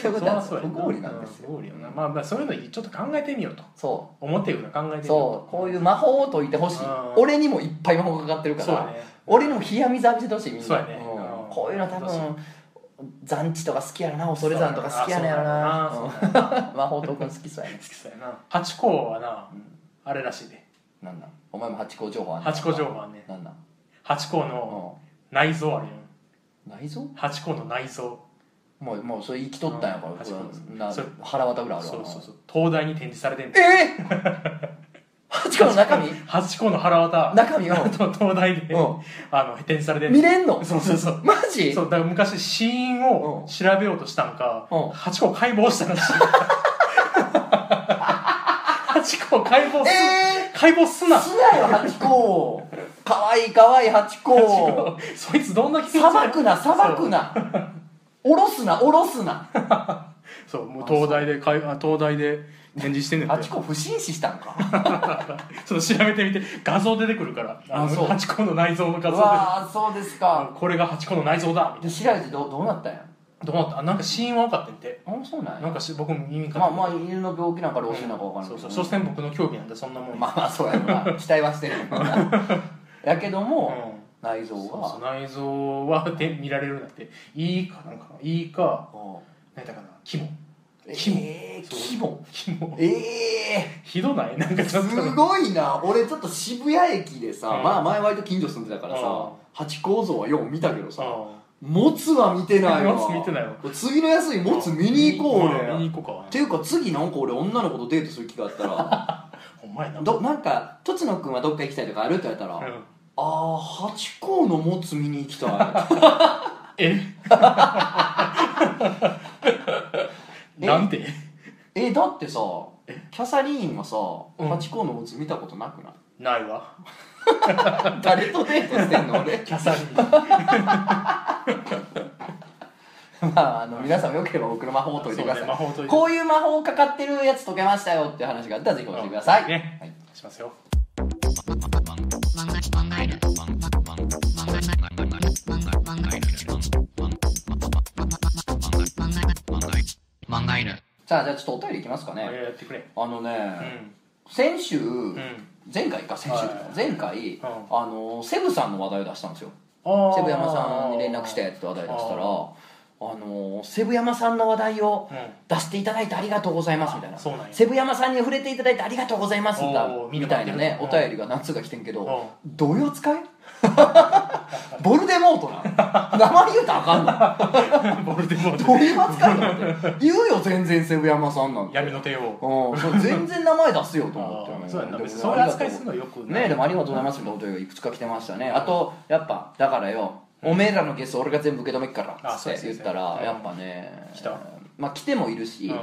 Speaker 1: そういうことなんです
Speaker 2: そうや
Speaker 1: 不合理なんですよ。
Speaker 2: まあまあそういうのちょっと考えてみようと。
Speaker 1: そ
Speaker 2: 思ってるな考えてみよ
Speaker 1: うそう。こういう魔法を解いてほしい。
Speaker 2: うん
Speaker 1: 俺にもいっぱい魔法がかかってるから、
Speaker 2: そうやね。
Speaker 1: 俺にも冷や水浴びせてほしいみんな。
Speaker 2: そうやね。
Speaker 1: ん。
Speaker 2: うん
Speaker 1: こういうの多分残地とか好きやろな。恐山とか好きやね。ん。やろな魔法解くの好きそうやね。
Speaker 2: 好きそうやな。八甲はなあれらしいで。
Speaker 1: なんなん？お前も八甲情報あんねん。
Speaker 2: 八甲情報あんねん。
Speaker 1: なんなん？
Speaker 2: 八甲の内臓あるよ
Speaker 1: 内臓？
Speaker 2: 八甲の内臓
Speaker 1: もうもうそれ生きとったんやから、
Speaker 2: うん
Speaker 1: な腹渡ぐらいあるわな。
Speaker 2: そうそうそう。東大に展示されてんの
Speaker 1: えー、八甲の中身？
Speaker 2: 八甲の腹渡。
Speaker 1: 中身を？
Speaker 2: と東大で。
Speaker 1: うん。
Speaker 2: あの展示されて
Speaker 1: 見れんの？
Speaker 2: そうそうそう。
Speaker 1: マジ？
Speaker 2: そうだから昔死因を調べようとしたんか、
Speaker 1: うん。
Speaker 2: 八甲解剖したらしい。八甲解剖す、
Speaker 1: え
Speaker 2: 解剖すな。
Speaker 1: ー、しなよ八甲。かわいいかわいい八甲。
Speaker 2: そいつどんな秘密
Speaker 1: さばくなさばくなおろすなおろすな。
Speaker 2: そうもう東大でかいあ東大で展示してんねんて。
Speaker 1: ハチ公不審死したんか？
Speaker 2: ちょっと調べてみて画像出てくるから。あの
Speaker 1: あそう。
Speaker 2: ハチ公の内臓の画
Speaker 1: う
Speaker 2: 像
Speaker 1: あそうですか。
Speaker 2: これがハチ公の内臓だ。みたい
Speaker 1: で調べてどうどうなったんや？
Speaker 2: などうなった？あなんか死因は分かってんて。
Speaker 1: あそうなんや。
Speaker 2: なんかし僕も耳か
Speaker 1: まあまあ犬の病気なんか老衰なんか分からんけど。
Speaker 2: そうそう所詮僕の競技なんでそんなもん
Speaker 1: まあまあそうやろな期待はしてるやけども、
Speaker 2: うん
Speaker 1: 内臓
Speaker 2: そう
Speaker 1: が
Speaker 2: そう内臓はで見られるんだって。いいかなんかないいか
Speaker 1: うん
Speaker 2: 何だかな肝。
Speaker 1: え
Speaker 2: 肝。
Speaker 1: ー、
Speaker 2: そう
Speaker 1: 肝。
Speaker 2: 肝
Speaker 1: ええ
Speaker 2: ひどない？なんかちょっと。
Speaker 1: すごいな。俺ちょっと渋谷駅でさ、
Speaker 2: うん。
Speaker 1: まあ前割と近所住んでたからさ
Speaker 2: うん。
Speaker 1: ハチ公像はよう見たけどさ
Speaker 2: あ
Speaker 1: もつは見てないわ。
Speaker 2: もつ見てないわ。
Speaker 1: 次の休みもつ見に行こう俺、
Speaker 2: ん。見に
Speaker 1: っ
Speaker 2: 行こうか。
Speaker 1: ていうか次なんか俺女の子とデートする気があったら。
Speaker 2: ほんまやな。
Speaker 1: どなんかとつのくんはどっか行きたいとかあるって言われたら、
Speaker 2: うん
Speaker 1: ああハチ公のもつ見に行きたい。
Speaker 2: え？なんて？
Speaker 1: えだってさキャサリーンはさ、
Speaker 2: うん。
Speaker 1: ハチ公のもつ見たことなくない？
Speaker 2: ないわ。
Speaker 1: 誰とデートしてんの？俺。
Speaker 2: キャサリン。
Speaker 1: まああの皆さんもよければ僕の魔法を解いてください、
Speaker 2: いて。
Speaker 1: こういう魔法かかってるやつ解けましたよっていう話があったらぜひ教えてください、
Speaker 2: ね。
Speaker 1: はい。
Speaker 2: しますよ
Speaker 1: さあじゃあちょっとお便りいきますかね、
Speaker 2: えーやってくれ。
Speaker 1: あのね、
Speaker 2: うん。
Speaker 1: 先週、
Speaker 2: うん
Speaker 1: 前回か先週とか、
Speaker 2: はい。
Speaker 1: 前回、
Speaker 2: ん。
Speaker 1: あのセブさんの話題を出したんですよ。セブ山さんに連絡したやつと話題出したらあのセブ山さんの話題を
Speaker 2: うん。
Speaker 1: 出していただいてありがとうございますみたいな。セブ山さんに触れていただいてありがとうございますみたいな。ねお便りが何通か来てんけど
Speaker 2: う
Speaker 1: どういう扱い？ボルデモートな名前言うたらあかんの？
Speaker 2: ボルデモート
Speaker 1: どういう扱いなのって。言うよ全然セブ山さんなんて。
Speaker 2: 闇の帝王。
Speaker 1: うん。全然名前出すよと思って
Speaker 2: あーそうやな。そういう扱いするのよく
Speaker 1: ねでもありがとうございますみたいなお便りがいくつか来てましたね。あとやっぱだからよおめえらのゲスト俺が全部受け止めっから
Speaker 2: あそうです
Speaker 1: って言ったら
Speaker 2: うん。
Speaker 1: やっぱね
Speaker 2: 来た。
Speaker 1: まあ来てもいるし
Speaker 2: うん。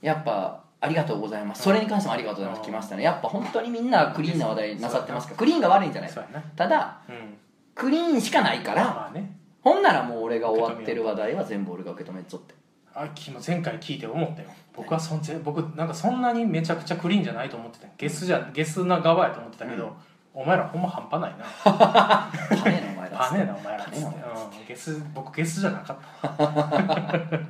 Speaker 1: やっぱありがとうございます。それに関してもありがとうございます。来ましたね。やっぱ本当にみんなクリーンな話題なさってますからクリーンが悪いんじゃない
Speaker 2: そうやな。
Speaker 1: ただ
Speaker 2: うん。
Speaker 1: クリーンしかないから
Speaker 2: まあね。
Speaker 1: ほんならもう俺が終わってる話題は全部俺が受け止めっちょって。
Speaker 2: あき前回聞いて思ったよ。僕はそんぜ僕なんかそんなにめちゃくちゃクリーンじゃないと思ってた。ゲスじゃゲスな側やと思ってたけど、
Speaker 1: うん。
Speaker 2: お前らほんま半端ないな
Speaker 1: パネーなお前だ
Speaker 2: お前ら。っつって、
Speaker 1: パネな。お前だ
Speaker 2: うん、ゲス僕ゲスじゃなかった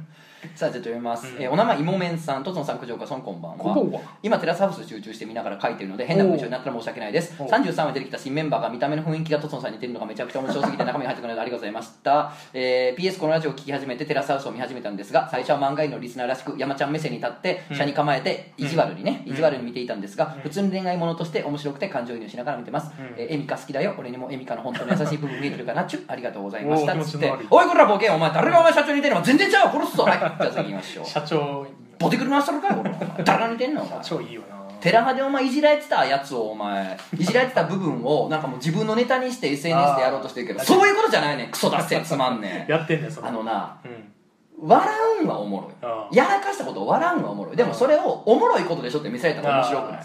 Speaker 1: さあじゃあ読みます、
Speaker 2: うん。
Speaker 1: えーお名前いもめんさんとつのさん九条かそんこんばんは。
Speaker 2: ここは？
Speaker 1: 今テラスハウス集中して見ながら書いてるので変な文章になったら申し訳ないです。
Speaker 2: おう。
Speaker 1: 33話出てきた新メンバーが見た目の雰囲気がトツノさんに似てるのがめちゃくちゃ面白すぎて中身が入ってくるのでありがとうございました、えー PS このラジオを聞き始めてテラスハウスを見始めたんですが最初は漫画員のリスナーらしく山ちゃん目線に立って
Speaker 2: うん
Speaker 1: 車に構えて意地悪にね、
Speaker 2: うん。
Speaker 1: 意地悪に見ていたんですが、
Speaker 2: うん。
Speaker 1: 普通に恋愛ものとして面白くて感情移入しながら見てます、
Speaker 2: うん。
Speaker 1: えーエミカ好きだよ。俺にもエミカの本当の優しい部分見えてるかなちゅありがとうございました
Speaker 2: おー
Speaker 1: つって。おいこらボケお前誰がお前社長に似てんの？か全然ちゃうわ殺すぞはいじゃあ次行きましょう。
Speaker 2: 社長
Speaker 1: ボテクルマスターかよこれお前誰が似てんの
Speaker 2: 社長いいよな。
Speaker 1: テラハでお前いじられてたやつをお前いじられてた部分をなんかもう自分のネタにして SNS でやろうとしてるけど そういうことじゃないねん。クソだせつまんねん。
Speaker 2: やってんねんそれ。
Speaker 1: あのな
Speaker 2: うん
Speaker 1: 笑うんはおもろい。
Speaker 2: あ
Speaker 1: やらかしたことを笑うんはおもろい。でもそれをおもろいことでしょって見せられたら面白くない。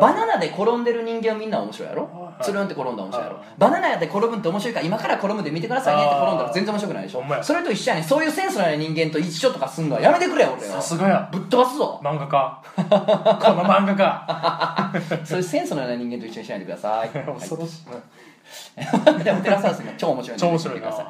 Speaker 1: バナナで転んでる人間はみんな面白いやろ？
Speaker 2: はい。
Speaker 1: つるんって転んだら面白いやろ？
Speaker 2: はい
Speaker 1: バナナで転ぶんって面白いから今から転ぶんで見てくださいねって転んだら全然面白くないでしょ？それと一緒やねん。そういうセンスのない人間と一緒とかすんのはやめてくれよ俺
Speaker 2: さ
Speaker 1: よ
Speaker 2: すがや。
Speaker 1: ぶっ飛ばすぞ。
Speaker 2: 漫画家。この漫画家。
Speaker 1: そういうセンスのない人間と一緒にしないでください、は い
Speaker 2: 恐ろしい。
Speaker 1: でもテラスハウスが超面白い
Speaker 2: 超面白
Speaker 1: ください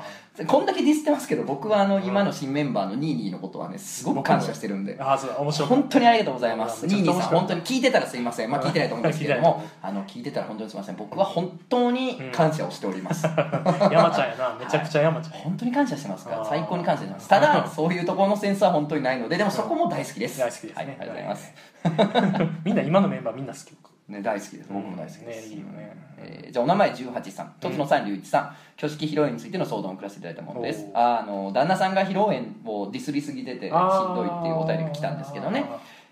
Speaker 1: こんだけディスってますけど僕はあの今の新メンバーのニーニーのことはねすごく感謝してるんで。
Speaker 2: あそうだ面白い
Speaker 1: 本当にありがとうございます。ニーニーさん。本当に聞いてたらすいません。まあ聞いてないと思うんですけれども。
Speaker 2: 聞いて
Speaker 1: あの聞いてたら本当にすいません。僕は本当に感謝をしております、
Speaker 2: 山ちゃんやな。めちゃくちゃ山ちゃん。や
Speaker 1: 本当に感謝してますか？ら最高に感謝してます。ただそういうところのセンスは本当にないのででもそこも大好きです。
Speaker 2: 大好きですね。
Speaker 1: はい、ありがとうございます、
Speaker 2: みんな今のメンバーみんな好き
Speaker 1: ね、大好きです。僕も大好きです、
Speaker 2: ねいいよね。
Speaker 1: えーじゃあお名前18さん。とつのさん龍一さん。挙式披露宴についての相談を送らせていただいたものです。あの旦那さんが披露宴をディスりすぎててしんどいっていうお便りが来たんですけどね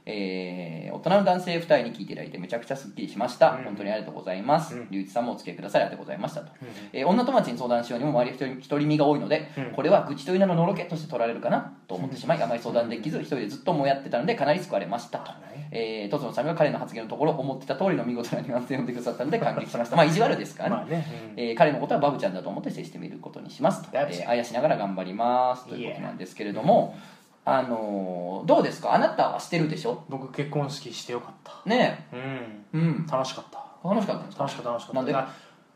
Speaker 1: えー大人の男性2人に聞いていただいてめちゃくちゃすっきりしました、
Speaker 2: うん。
Speaker 1: 本当にありがとうございます。
Speaker 2: うん。
Speaker 1: 龍一さんもお付き合いくださりありがとうございましたと、
Speaker 2: うん。
Speaker 1: えー女友達に相談しようにも周りは独り身が多いので、
Speaker 2: うん。
Speaker 1: これは愚痴という名ののろけとして取られるかなと思ってしまいあまり相談できず一人でずっともやってたのでかなり救われましたと、えー、とつのさんが彼の発言のところ思ってた通りの見事なニュアンスで読んでくださったので感激しましたまあ意地悪ですからね、
Speaker 2: まあね。うん。
Speaker 1: えー彼のことはバブちゃんだと思って接してみることにしますと、えーあやしながら頑張りますということなんですけれども、あのーどうですか？あなたはしてるでしょ？
Speaker 2: 僕結婚式してよかった。
Speaker 1: ね
Speaker 2: うん。
Speaker 1: えうん。
Speaker 2: 楽しかった。
Speaker 1: 楽しかったんですか？
Speaker 2: 楽しかった楽しかった。
Speaker 1: なんで？
Speaker 2: あ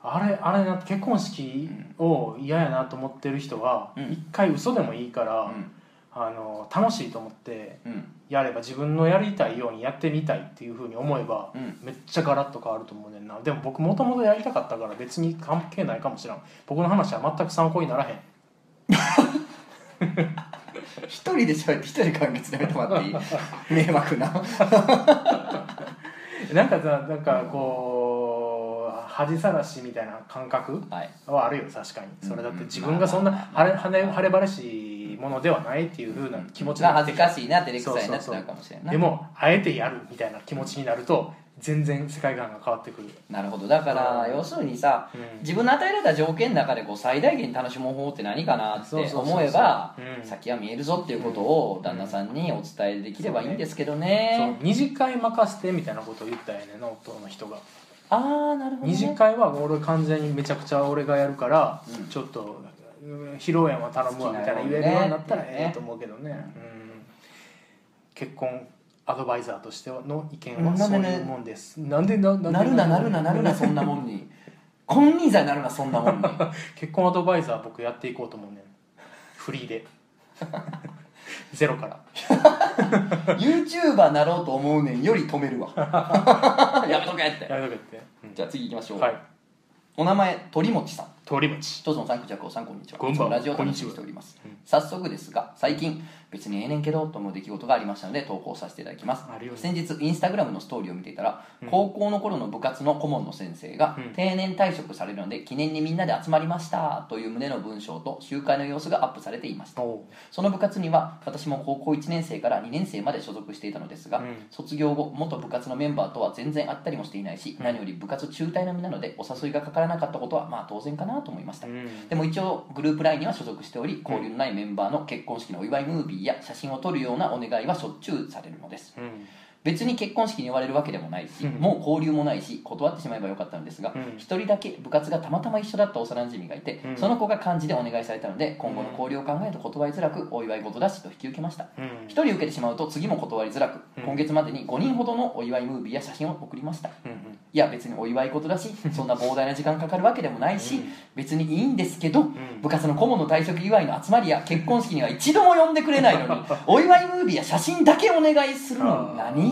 Speaker 2: あれあれな結婚式を嫌やなと思ってる人は
Speaker 1: うん。
Speaker 2: 一回嘘でもいいから、
Speaker 1: うん。
Speaker 2: あの楽しいと思って
Speaker 1: うん。
Speaker 2: やれば自分のやりたいようにやってみたいっていうふうに思えば、
Speaker 1: うん。
Speaker 2: めっちゃガラッと変わると思うねんな。でも僕もともとやりたかったから別に関係ないかもしれん。僕の話は全く参考にならへん
Speaker 1: 一人で喋って一人で完結でやめてもらっていい？迷惑な。
Speaker 2: なんかさなんかこう恥さらしみたいな感覚
Speaker 1: は
Speaker 2: あるよ確かに。それだって自分がそんな晴れ晴れ晴れ晴れしいものではないっていうふうな気持ちにな
Speaker 1: 恥ずかしいな照れくさいなってなるかもしれんない
Speaker 2: でもあえてやるみたいな気持ちになると全然世界観が変わってくる、
Speaker 1: なるほど。だから
Speaker 2: うん。
Speaker 1: 要するにさ
Speaker 2: うん。
Speaker 1: 自分の与えられた条件の中でこう最大限楽しむ方法って何かなって思えば
Speaker 2: うん。
Speaker 1: 先は見えるぞっていうことを旦那さんにお伝えできればいいんですけどね。
Speaker 2: そう二次会任せてみたいなことを言ったよね夫の人が。
Speaker 1: ああなるほど、ね、
Speaker 2: 二次会は俺完全にめちゃくちゃ俺がやるから、
Speaker 1: うん。
Speaker 2: ちょっとうん披露宴は頼むわみたいな言えるようになったら
Speaker 1: ね
Speaker 2: ええと思うけどね、うん、結婚アドバイザーとしての意見はそういうもんです、なんでなな
Speaker 1: るななるななるなそんなもんに。金輪際なるなそんなもんに。
Speaker 2: 結婚アドバイザー僕やっていこうと思うねん。フリーで。ゼロから。
Speaker 1: YouTuber なろうと思うねんより止めるわ。やめとけって。
Speaker 2: やめとけって、うん。
Speaker 1: じゃあ次行きましょう、
Speaker 2: はい。
Speaker 1: お名前鳥持さん
Speaker 2: 通り道
Speaker 1: どうぞサンクジャクオさんこんにちは。
Speaker 2: こんばんは。
Speaker 1: ラジオ楽しみにしております、
Speaker 2: うん
Speaker 1: 早速ですが最近別にええねんけどと思う出来事がありましたので投稿させていただきます。
Speaker 2: あるよね
Speaker 1: 先日インスタグラムのストーリーを見ていたら、
Speaker 2: うん。
Speaker 1: 高校の頃の部活の顧問の先生が、
Speaker 2: うん。
Speaker 1: 定年退職されるので記念にみんなで集まりましたという旨の文章と集会の様子がアップされていました。
Speaker 2: おう。
Speaker 1: その部活には私も高校1年生から2年生まで所属していたのですが、
Speaker 2: うん。
Speaker 1: 卒業後元部活のメンバーとは全然会ったりもしていないし、
Speaker 2: うん。
Speaker 1: 何より部活中退の身なのでお誘いがかからなかったことはまあ当然かなと思いました、
Speaker 2: うん。
Speaker 1: でも一応グループ LINE には所属しており交流のないメンバーの結婚式のお祝いムービーや写真を撮るようなお願いはしょっちゅうされるのです。
Speaker 2: うん
Speaker 1: 別に結婚式に呼ばれるわけでもないし、
Speaker 2: うん。
Speaker 1: もう交流もないし断ってしまえばよかったのですが
Speaker 2: うん。
Speaker 1: 一、人だけ部活がたまたま一緒だった幼馴染がいて、
Speaker 2: うん。
Speaker 1: その子が漢字でお願いされたので今後の交流を考えると断りづらくお祝い事だしと引き受けました。
Speaker 2: うん。
Speaker 1: 一人受けてしまうと次も断りづらく、
Speaker 2: うん。
Speaker 1: 今月までに5人ほどのお祝いムービーや写真を送りました。
Speaker 2: うん
Speaker 1: いや別にお祝い事だしそんな膨大な時間かかるわけでもないし、
Speaker 2: うん。
Speaker 1: 別にいいんですけど、
Speaker 2: ん
Speaker 1: 部活の顧問の退職祝いの集まりや結婚式には一度も呼ん。でくれないのにお祝いムービーや写真だけお願いするのに何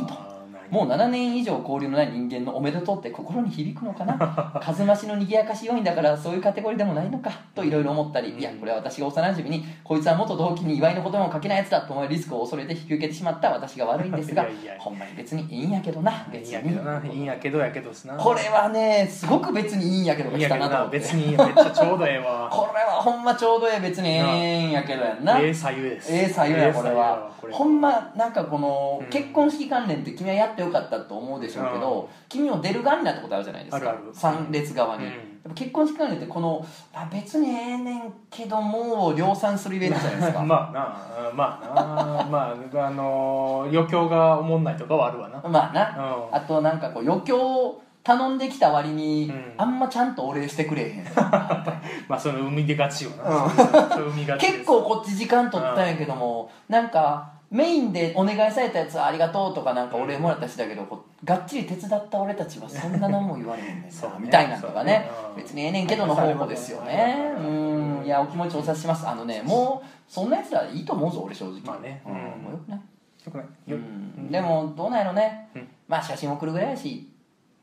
Speaker 1: もう7年以上交流のない人間のおめでとうって心に響くのかな？風増しの賑やかし要員だからそういうカテゴリーでもないのか？といろいろ思ったり、
Speaker 2: うん。
Speaker 1: いやこれは私が幼馴染にこいつは元同期に祝いの言葉もかけないやつだと思うリスクを恐れて引き受けてしまった私が悪いんですが ほんまに別にいいんやけどない
Speaker 2: い
Speaker 1: 別
Speaker 2: んやけどな
Speaker 1: に。
Speaker 2: いいんやけどやけどすな。
Speaker 1: これはねすごく別にいいんやけどが来たなと思って。
Speaker 2: 別にめっちゃちょうどええわ。
Speaker 1: これはほんまちょうどええ別にええんやけどやんな。
Speaker 2: ええ左右です
Speaker 1: ええ左右やこれは。ほんまなんかこの、
Speaker 2: うん。
Speaker 1: 結婚式関連って君はやってよかったと思うでしょうけど、
Speaker 2: うん。
Speaker 1: 君も出る側になったことあるじゃないですか。参列側に、
Speaker 2: うん。
Speaker 1: やっぱ結婚式関連ってこのあ別にええねんけどもう量産するイベントじゃないですか。
Speaker 2: まあなまあなまああのー余興がおもんないとかはあるわな。
Speaker 1: まあな、
Speaker 2: うん。
Speaker 1: あとなんかこう余興頼んできた割に、
Speaker 2: うん。
Speaker 1: あんまちゃんとお礼してくれへん。
Speaker 2: まあその生み出がちよな、
Speaker 1: うん。結構こっち時間取ったんやけども、なんかメインでお願いされたやつはありがとうとかなんかお礼もらったしだけど、こうがっちり手伝った俺たちはそんな何も言われへんねんな
Speaker 2: そうね。
Speaker 1: みたいなのとかね。
Speaker 2: ね
Speaker 1: 別にええねんけどの方法ですよね。
Speaker 2: う
Speaker 1: うんん。いやお気持ちお察しします。あのねもうそんなやつらいいと思うぞ俺正直。
Speaker 2: まあね。
Speaker 1: うん、
Speaker 2: うん。
Speaker 1: もうよくない。
Speaker 2: よくない。
Speaker 1: うん。
Speaker 2: よ
Speaker 1: でもどうなんやろね、
Speaker 2: うん。
Speaker 1: まあ写真送るぐらいやし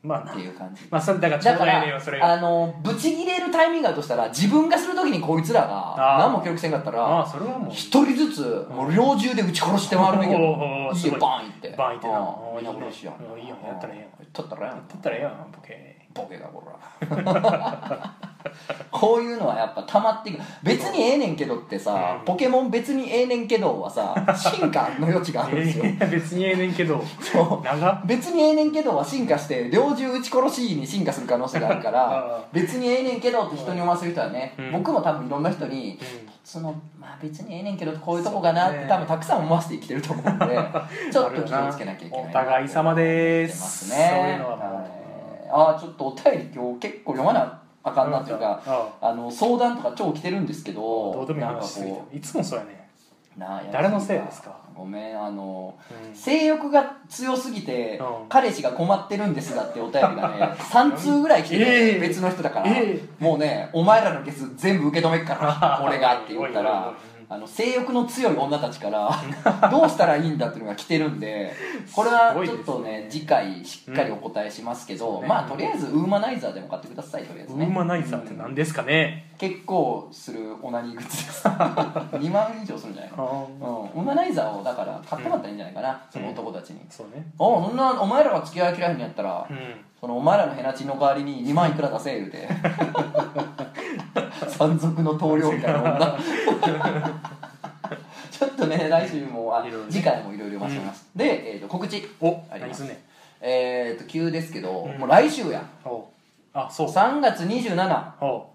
Speaker 2: まあな。
Speaker 1: っていう感じ。
Speaker 2: まあそれだからちょうどええねんよそれ
Speaker 1: あのブチギレるタイミングがあるとしたら自分がする時にこいつらが何も協力せんかったら
Speaker 2: ああそれはもう。
Speaker 1: 一人ずつもう猟銃で撃ち殺して回るべきや
Speaker 2: おーおーす
Speaker 1: 家
Speaker 2: ごい。
Speaker 1: バーン行って。
Speaker 2: バーン行ってな。
Speaker 1: みんな殺しや
Speaker 2: いいねいいよ。やったらええやん。
Speaker 1: やったらええやん。
Speaker 2: だったらええやん。ボケ。
Speaker 1: ボケがこら こういうのはやっぱ溜まっていく。別にええねんけどってさ、
Speaker 2: うん。
Speaker 1: ポケモン別にええねんけどはさ進化の余地があるんですよ。
Speaker 2: 別にええねんけど
Speaker 1: そう。
Speaker 2: 長
Speaker 1: 別にええねんけどは進化して猟銃撃ち殺しに進化する可能性があるか
Speaker 2: あ
Speaker 1: ら
Speaker 2: あ
Speaker 1: 別にええねんけどって人に思わせる人はね、
Speaker 2: うん。
Speaker 1: 僕も多分いろんな人に
Speaker 2: うん。
Speaker 1: そのまあ別にええねんけどこういうとこかなって
Speaker 2: そうですね。
Speaker 1: 多分たくさん思わせて生きてると思うんでちょっと気をつけなきゃいけないな
Speaker 2: お互い様で
Speaker 1: す。
Speaker 2: そういうのはもう。
Speaker 1: はい。ああちょっとお便り今日結構読まなあかんなっていうか
Speaker 2: あ
Speaker 1: あ。の相談とか超来てるんですけど
Speaker 2: どうでもいい話しすぎ
Speaker 1: こ
Speaker 2: ていつもそうやね
Speaker 1: うなあ
Speaker 2: 誰のせいですか？
Speaker 1: ごめんあの、
Speaker 2: うん。
Speaker 1: 性欲が強すぎて、
Speaker 2: うん。
Speaker 1: 彼氏が困ってるんですがってお便りがね 3通ぐらい来てて、
Speaker 2: ええ。
Speaker 1: 別の人だから、
Speaker 2: え
Speaker 1: もうねお前らのゲス全部受け止めっから 俺がって言ったらあの性欲の強い女たちから どうしたらいいんだっていうのが来てるんでこれはちょっとね次回しっかりお答えしますけど、
Speaker 2: うん
Speaker 1: まあとりあえずウーマナイザーでも買ってくださいとりあえずね。
Speaker 2: ウーマナイザーって何ですかね。
Speaker 1: 結構するオナニーグッズです2万以上するんじゃないかな、うん、ウーマナイザーをだから買ってもらったらいいんじゃないかな、その男たちに、
Speaker 2: そうね。
Speaker 1: おそんなお前らが付き合い嫌いにやったら、
Speaker 2: うん。
Speaker 1: そのお前らのヘナチンの代わりに2万いくら出せ言うて 山賊の棟梁みたいな女。ちょっとね来週もあ次回もいろいろ読ませます、で、えー、と告知。
Speaker 2: お
Speaker 1: あります。
Speaker 2: ねん。
Speaker 1: えっ、と急ですけど、
Speaker 2: うん。
Speaker 1: もう来週や
Speaker 2: おあそう。
Speaker 1: 3月27
Speaker 2: お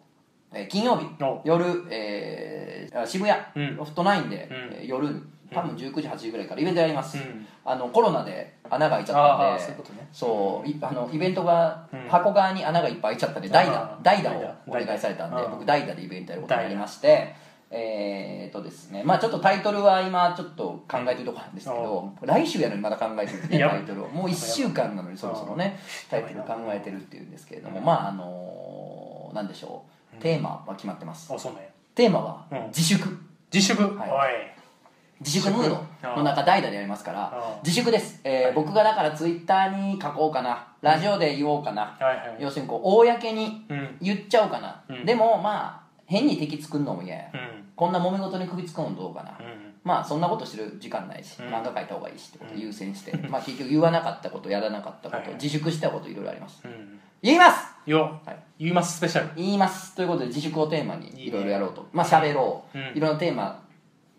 Speaker 1: えー金曜日。
Speaker 2: お
Speaker 1: 夜、えーあ渋谷、
Speaker 2: うん。
Speaker 1: ロフトナインで、
Speaker 2: うん。
Speaker 1: えー夜多分19時8時ぐらいからイベントやります、
Speaker 2: うん。
Speaker 1: あのコロナで穴が開いちゃったんで。
Speaker 2: そういうことね。
Speaker 1: そういあのイベントが
Speaker 2: うん。
Speaker 1: 箱側に穴がいっぱい開いちゃったんで代打代打をお願いされたんで僕代打でイベントやることになりましてえーっとですねまあちょっとタイトルは今ちょっと考えてるところなんですけど来週やのにまだ考えてるんでねタイトルを。もう1週間なのにそろそろねタイトル考えてるっていうんですけれどもまああのーなんでしょうテーマは決まってます。
Speaker 2: あそうね。
Speaker 1: テーマは
Speaker 2: うん。
Speaker 1: 自粛。
Speaker 2: 自粛。
Speaker 1: はい自粛？ムードの中代打でやりますから。
Speaker 2: あ
Speaker 1: 自粛です、えー僕がだからツイッターに書こうかな。ラジオで言おうかな、
Speaker 2: はいはい。
Speaker 1: 要するにこう公に
Speaker 2: うん。
Speaker 1: 言っちゃおうかな、
Speaker 2: うん。
Speaker 1: でもまあ変に敵作るのも嫌や、
Speaker 2: うん。
Speaker 1: こんな揉め事に首突っ込むのどうかな、
Speaker 2: うん。
Speaker 1: まあそんなことしてる時間ないし、
Speaker 2: うん。
Speaker 1: 漫画描いた方がいいしってことで優先して、まあ結局言わなかったことやらなかったこと、
Speaker 2: はいはい。
Speaker 1: 自粛したこといろいろあります。
Speaker 2: うん。
Speaker 1: 言います。
Speaker 2: よ
Speaker 1: はい。
Speaker 2: 言いますスペシャル。
Speaker 1: 言います。ということで自粛をテーマに
Speaker 2: いいね
Speaker 1: いろいろやろうと。まあ喋ろう、
Speaker 2: うん。
Speaker 1: いろんなテーマ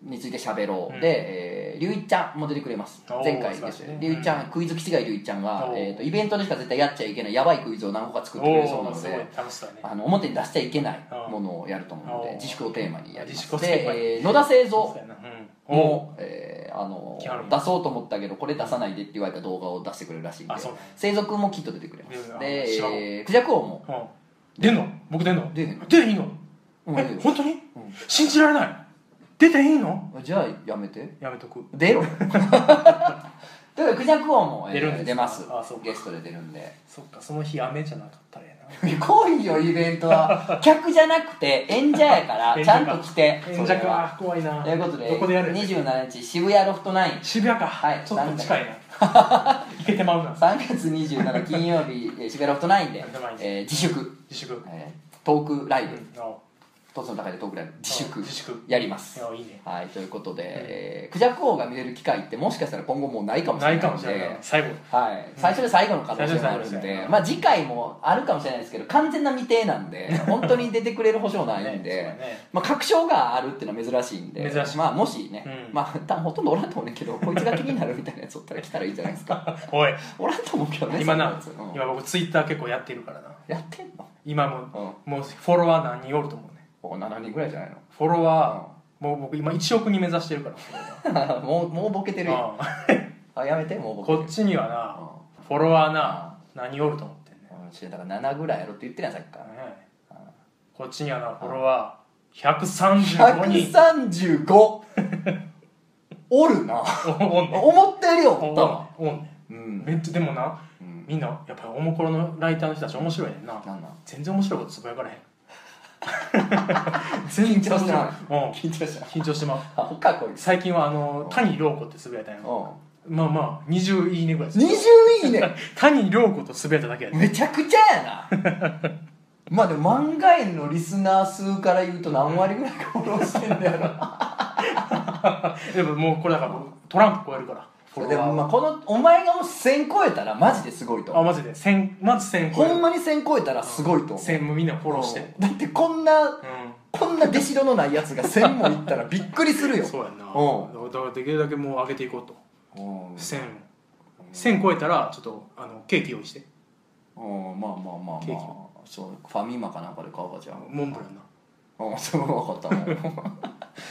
Speaker 1: について喋ろう、
Speaker 2: うん。
Speaker 1: で、えー、りゅういちゃんも出てくれます。前回です。
Speaker 2: ね
Speaker 1: りゅちゃん、クイズ気違いりゅういちゃんがえー、とイベントでしか絶対やっちゃいけないやばいクイズを何個か作ってくれるそうなので
Speaker 2: ね。
Speaker 1: あの表に出しちゃいけない
Speaker 2: うん
Speaker 1: ものをやると思うので自粛をテーマにやります。で、えー野田製造も、えーあの出そうと思ったけどこれ出さないでって言われた動画を出してくれるらしいんで製造君もきっと出てくれます。で、えー、クジャク王も。
Speaker 2: うん。出んの？僕出んの？
Speaker 1: 出へん
Speaker 2: 出ていいの。
Speaker 1: うん
Speaker 2: え本当に？
Speaker 1: うん。
Speaker 2: 信じられない出ていいの？
Speaker 1: じゃあやめて。
Speaker 2: やめとく。
Speaker 1: 出ろ。だからクジャク王も、えー
Speaker 2: 出るんで
Speaker 1: 出ます。
Speaker 2: あそうか。
Speaker 1: ゲストで出るんで。
Speaker 2: そっかその日雨じゃなかったらえ
Speaker 1: 来いよイベントは。客じゃなくて演者やから
Speaker 2: 演
Speaker 1: ちゃんと来て。
Speaker 2: えな演者か。怖いな。
Speaker 1: ということで
Speaker 2: どこでやる
Speaker 1: ？27日渋谷ロフトナイン。
Speaker 2: 渋谷か。
Speaker 1: はい
Speaker 2: ちょっと近いな。行けてまうな。
Speaker 1: 3月27金曜日えー渋谷ロフトナインでえー自粛、
Speaker 2: 自粛。
Speaker 1: えートークライブ。
Speaker 2: うんあ
Speaker 1: トツの高いでトークライブ自粛
Speaker 2: 自粛。
Speaker 1: やります。
Speaker 2: いやいいね。
Speaker 1: はいということで、えークジャク王が見れる機会ってもしかしたら今後もうないかもしれないの
Speaker 2: ないかも。しれない
Speaker 1: で
Speaker 2: 最後。
Speaker 1: はい、最初で最後の可能性もあるん
Speaker 2: で。
Speaker 1: まあ次回もあるかもしれないですけど完全な未定なんで 本当に出てくれる保証ないん
Speaker 2: ね
Speaker 1: で、まあ、確証があるっていうのは珍しいんで
Speaker 2: 珍しい。
Speaker 1: まあもしね、
Speaker 2: うん。
Speaker 1: まあ多分ほとんどおらんと思うねんけどこいつが気になるみたいなやつおったら来たらいいんじゃないですか。
Speaker 2: おい。
Speaker 1: おらんと思うけどね
Speaker 2: 今な。今僕ツイッター結構やってるからな。
Speaker 1: やってんの？
Speaker 2: 今も
Speaker 1: うん
Speaker 2: もうフォロワー何人おると思うね
Speaker 1: お7人ぐらいじゃない
Speaker 2: フォロワーもう僕今1億人目指してるから。
Speaker 1: の もうもうボケてるよ。
Speaker 2: あ
Speaker 1: あやめてもうボケてる。
Speaker 2: こっちにはなフォロワーな何おると思ってんね
Speaker 1: うんちだから7ぐらいやろって言ってるやんさっきから。
Speaker 2: ねこっちにはなフォロワー135人。
Speaker 1: 135 おるな。
Speaker 2: おおんね。ん
Speaker 1: 思ったより
Speaker 2: お
Speaker 1: おったわ
Speaker 2: おんね。
Speaker 1: うん
Speaker 2: ん。めっちゃでもな
Speaker 1: うん。
Speaker 2: みんなやっぱりおもころのライターの人たち面白いねんな。
Speaker 1: なんなん？
Speaker 2: 全然面白いことつぶやかれへん
Speaker 1: 緊張してない。
Speaker 2: うん。
Speaker 1: 緊張した
Speaker 2: 緊張してまう。
Speaker 1: あ他こいつ
Speaker 2: 最近はあの谷涼子ってつぶやいたんや
Speaker 1: うん。
Speaker 2: まあまあ20いいねぐらいです。
Speaker 1: 20いいね。
Speaker 2: 谷涼子とつぶやいただけやで。
Speaker 1: めちゃくちゃやな。まあでも漫画園のリスナー数から言うと何割ぐらいかフォローしてんだよな
Speaker 2: でももうこれだからトランプ超えるから
Speaker 1: でもまあこのお前がもう1000超えたらマジですごいと思う。
Speaker 2: あマジで。千まず1000超える。
Speaker 1: ほんまに1000超えたらすごいと思う。
Speaker 2: 1000もみんなフォローして。
Speaker 1: だってこんな
Speaker 2: う
Speaker 1: こんな出しろのないやつが1000もいったらびっくりするよ。
Speaker 2: んそうやんな。
Speaker 1: う
Speaker 2: だからできるだけもう上げていこうと。
Speaker 1: うん。
Speaker 2: 1000 1000超えたらちょっとあのケーキ用意して。
Speaker 1: うんまあまあまあ
Speaker 2: ケーキ。
Speaker 1: まあそうファミマかなんかで買うわじゃあ。
Speaker 2: モンブランな。
Speaker 1: うんそう分かった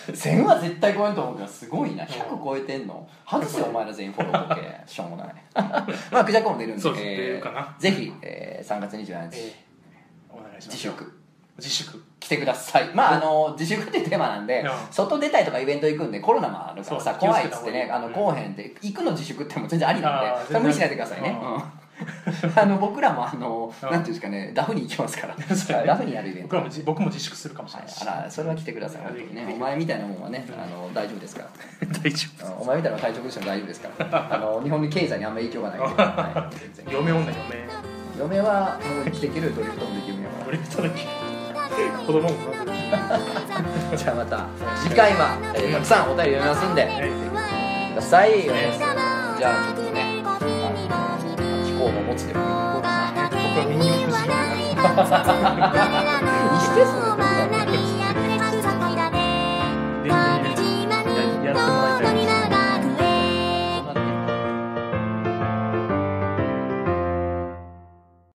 Speaker 1: 1000は絶対超えんと思うけどすごいな。100超えてんの？外せよお前ら全員フォローボケ。しょうもない。まあクジャクも出るんで。
Speaker 2: そうです。
Speaker 1: えー
Speaker 2: 出るかな。
Speaker 1: ぜひ、えー、3月27日。
Speaker 2: ええお願いします。
Speaker 1: 自粛。
Speaker 2: 自粛。
Speaker 1: 来てください。まああの自粛ってテーマなんで
Speaker 2: うん。
Speaker 1: 外出たいとかイベント行くんでコロナもあるからさ怖いっつってねあのこうへんって行くの自粛っても全然ありなんで無理しないでくださいね。うん あの僕らもあの
Speaker 2: うん。
Speaker 1: なんていうんですかねダフに行きますから。ダフにやるイベント
Speaker 2: 僕らもじ僕も自粛するかもしれ
Speaker 1: はい
Speaker 2: ないし、
Speaker 1: あらそれは来てください本当にね。お前みたいなもんはねあの大丈夫ですから。
Speaker 2: 大丈
Speaker 1: うんお前みたいな体調崩しても大丈夫ですから。あの日本の経済にあんまり影響がないはい、全然。
Speaker 2: 夫嫁女嫁。
Speaker 1: 嫁はもう生きていけるドリフトもできるよ
Speaker 2: ドリフトだけ子供も
Speaker 1: じゃあまた次回は、えーたくさんお便り読みますんでください、じゃあちょっとね某の持ちでもいに行こうかな
Speaker 2: 僕は見を行く
Speaker 1: し てそれどうだろう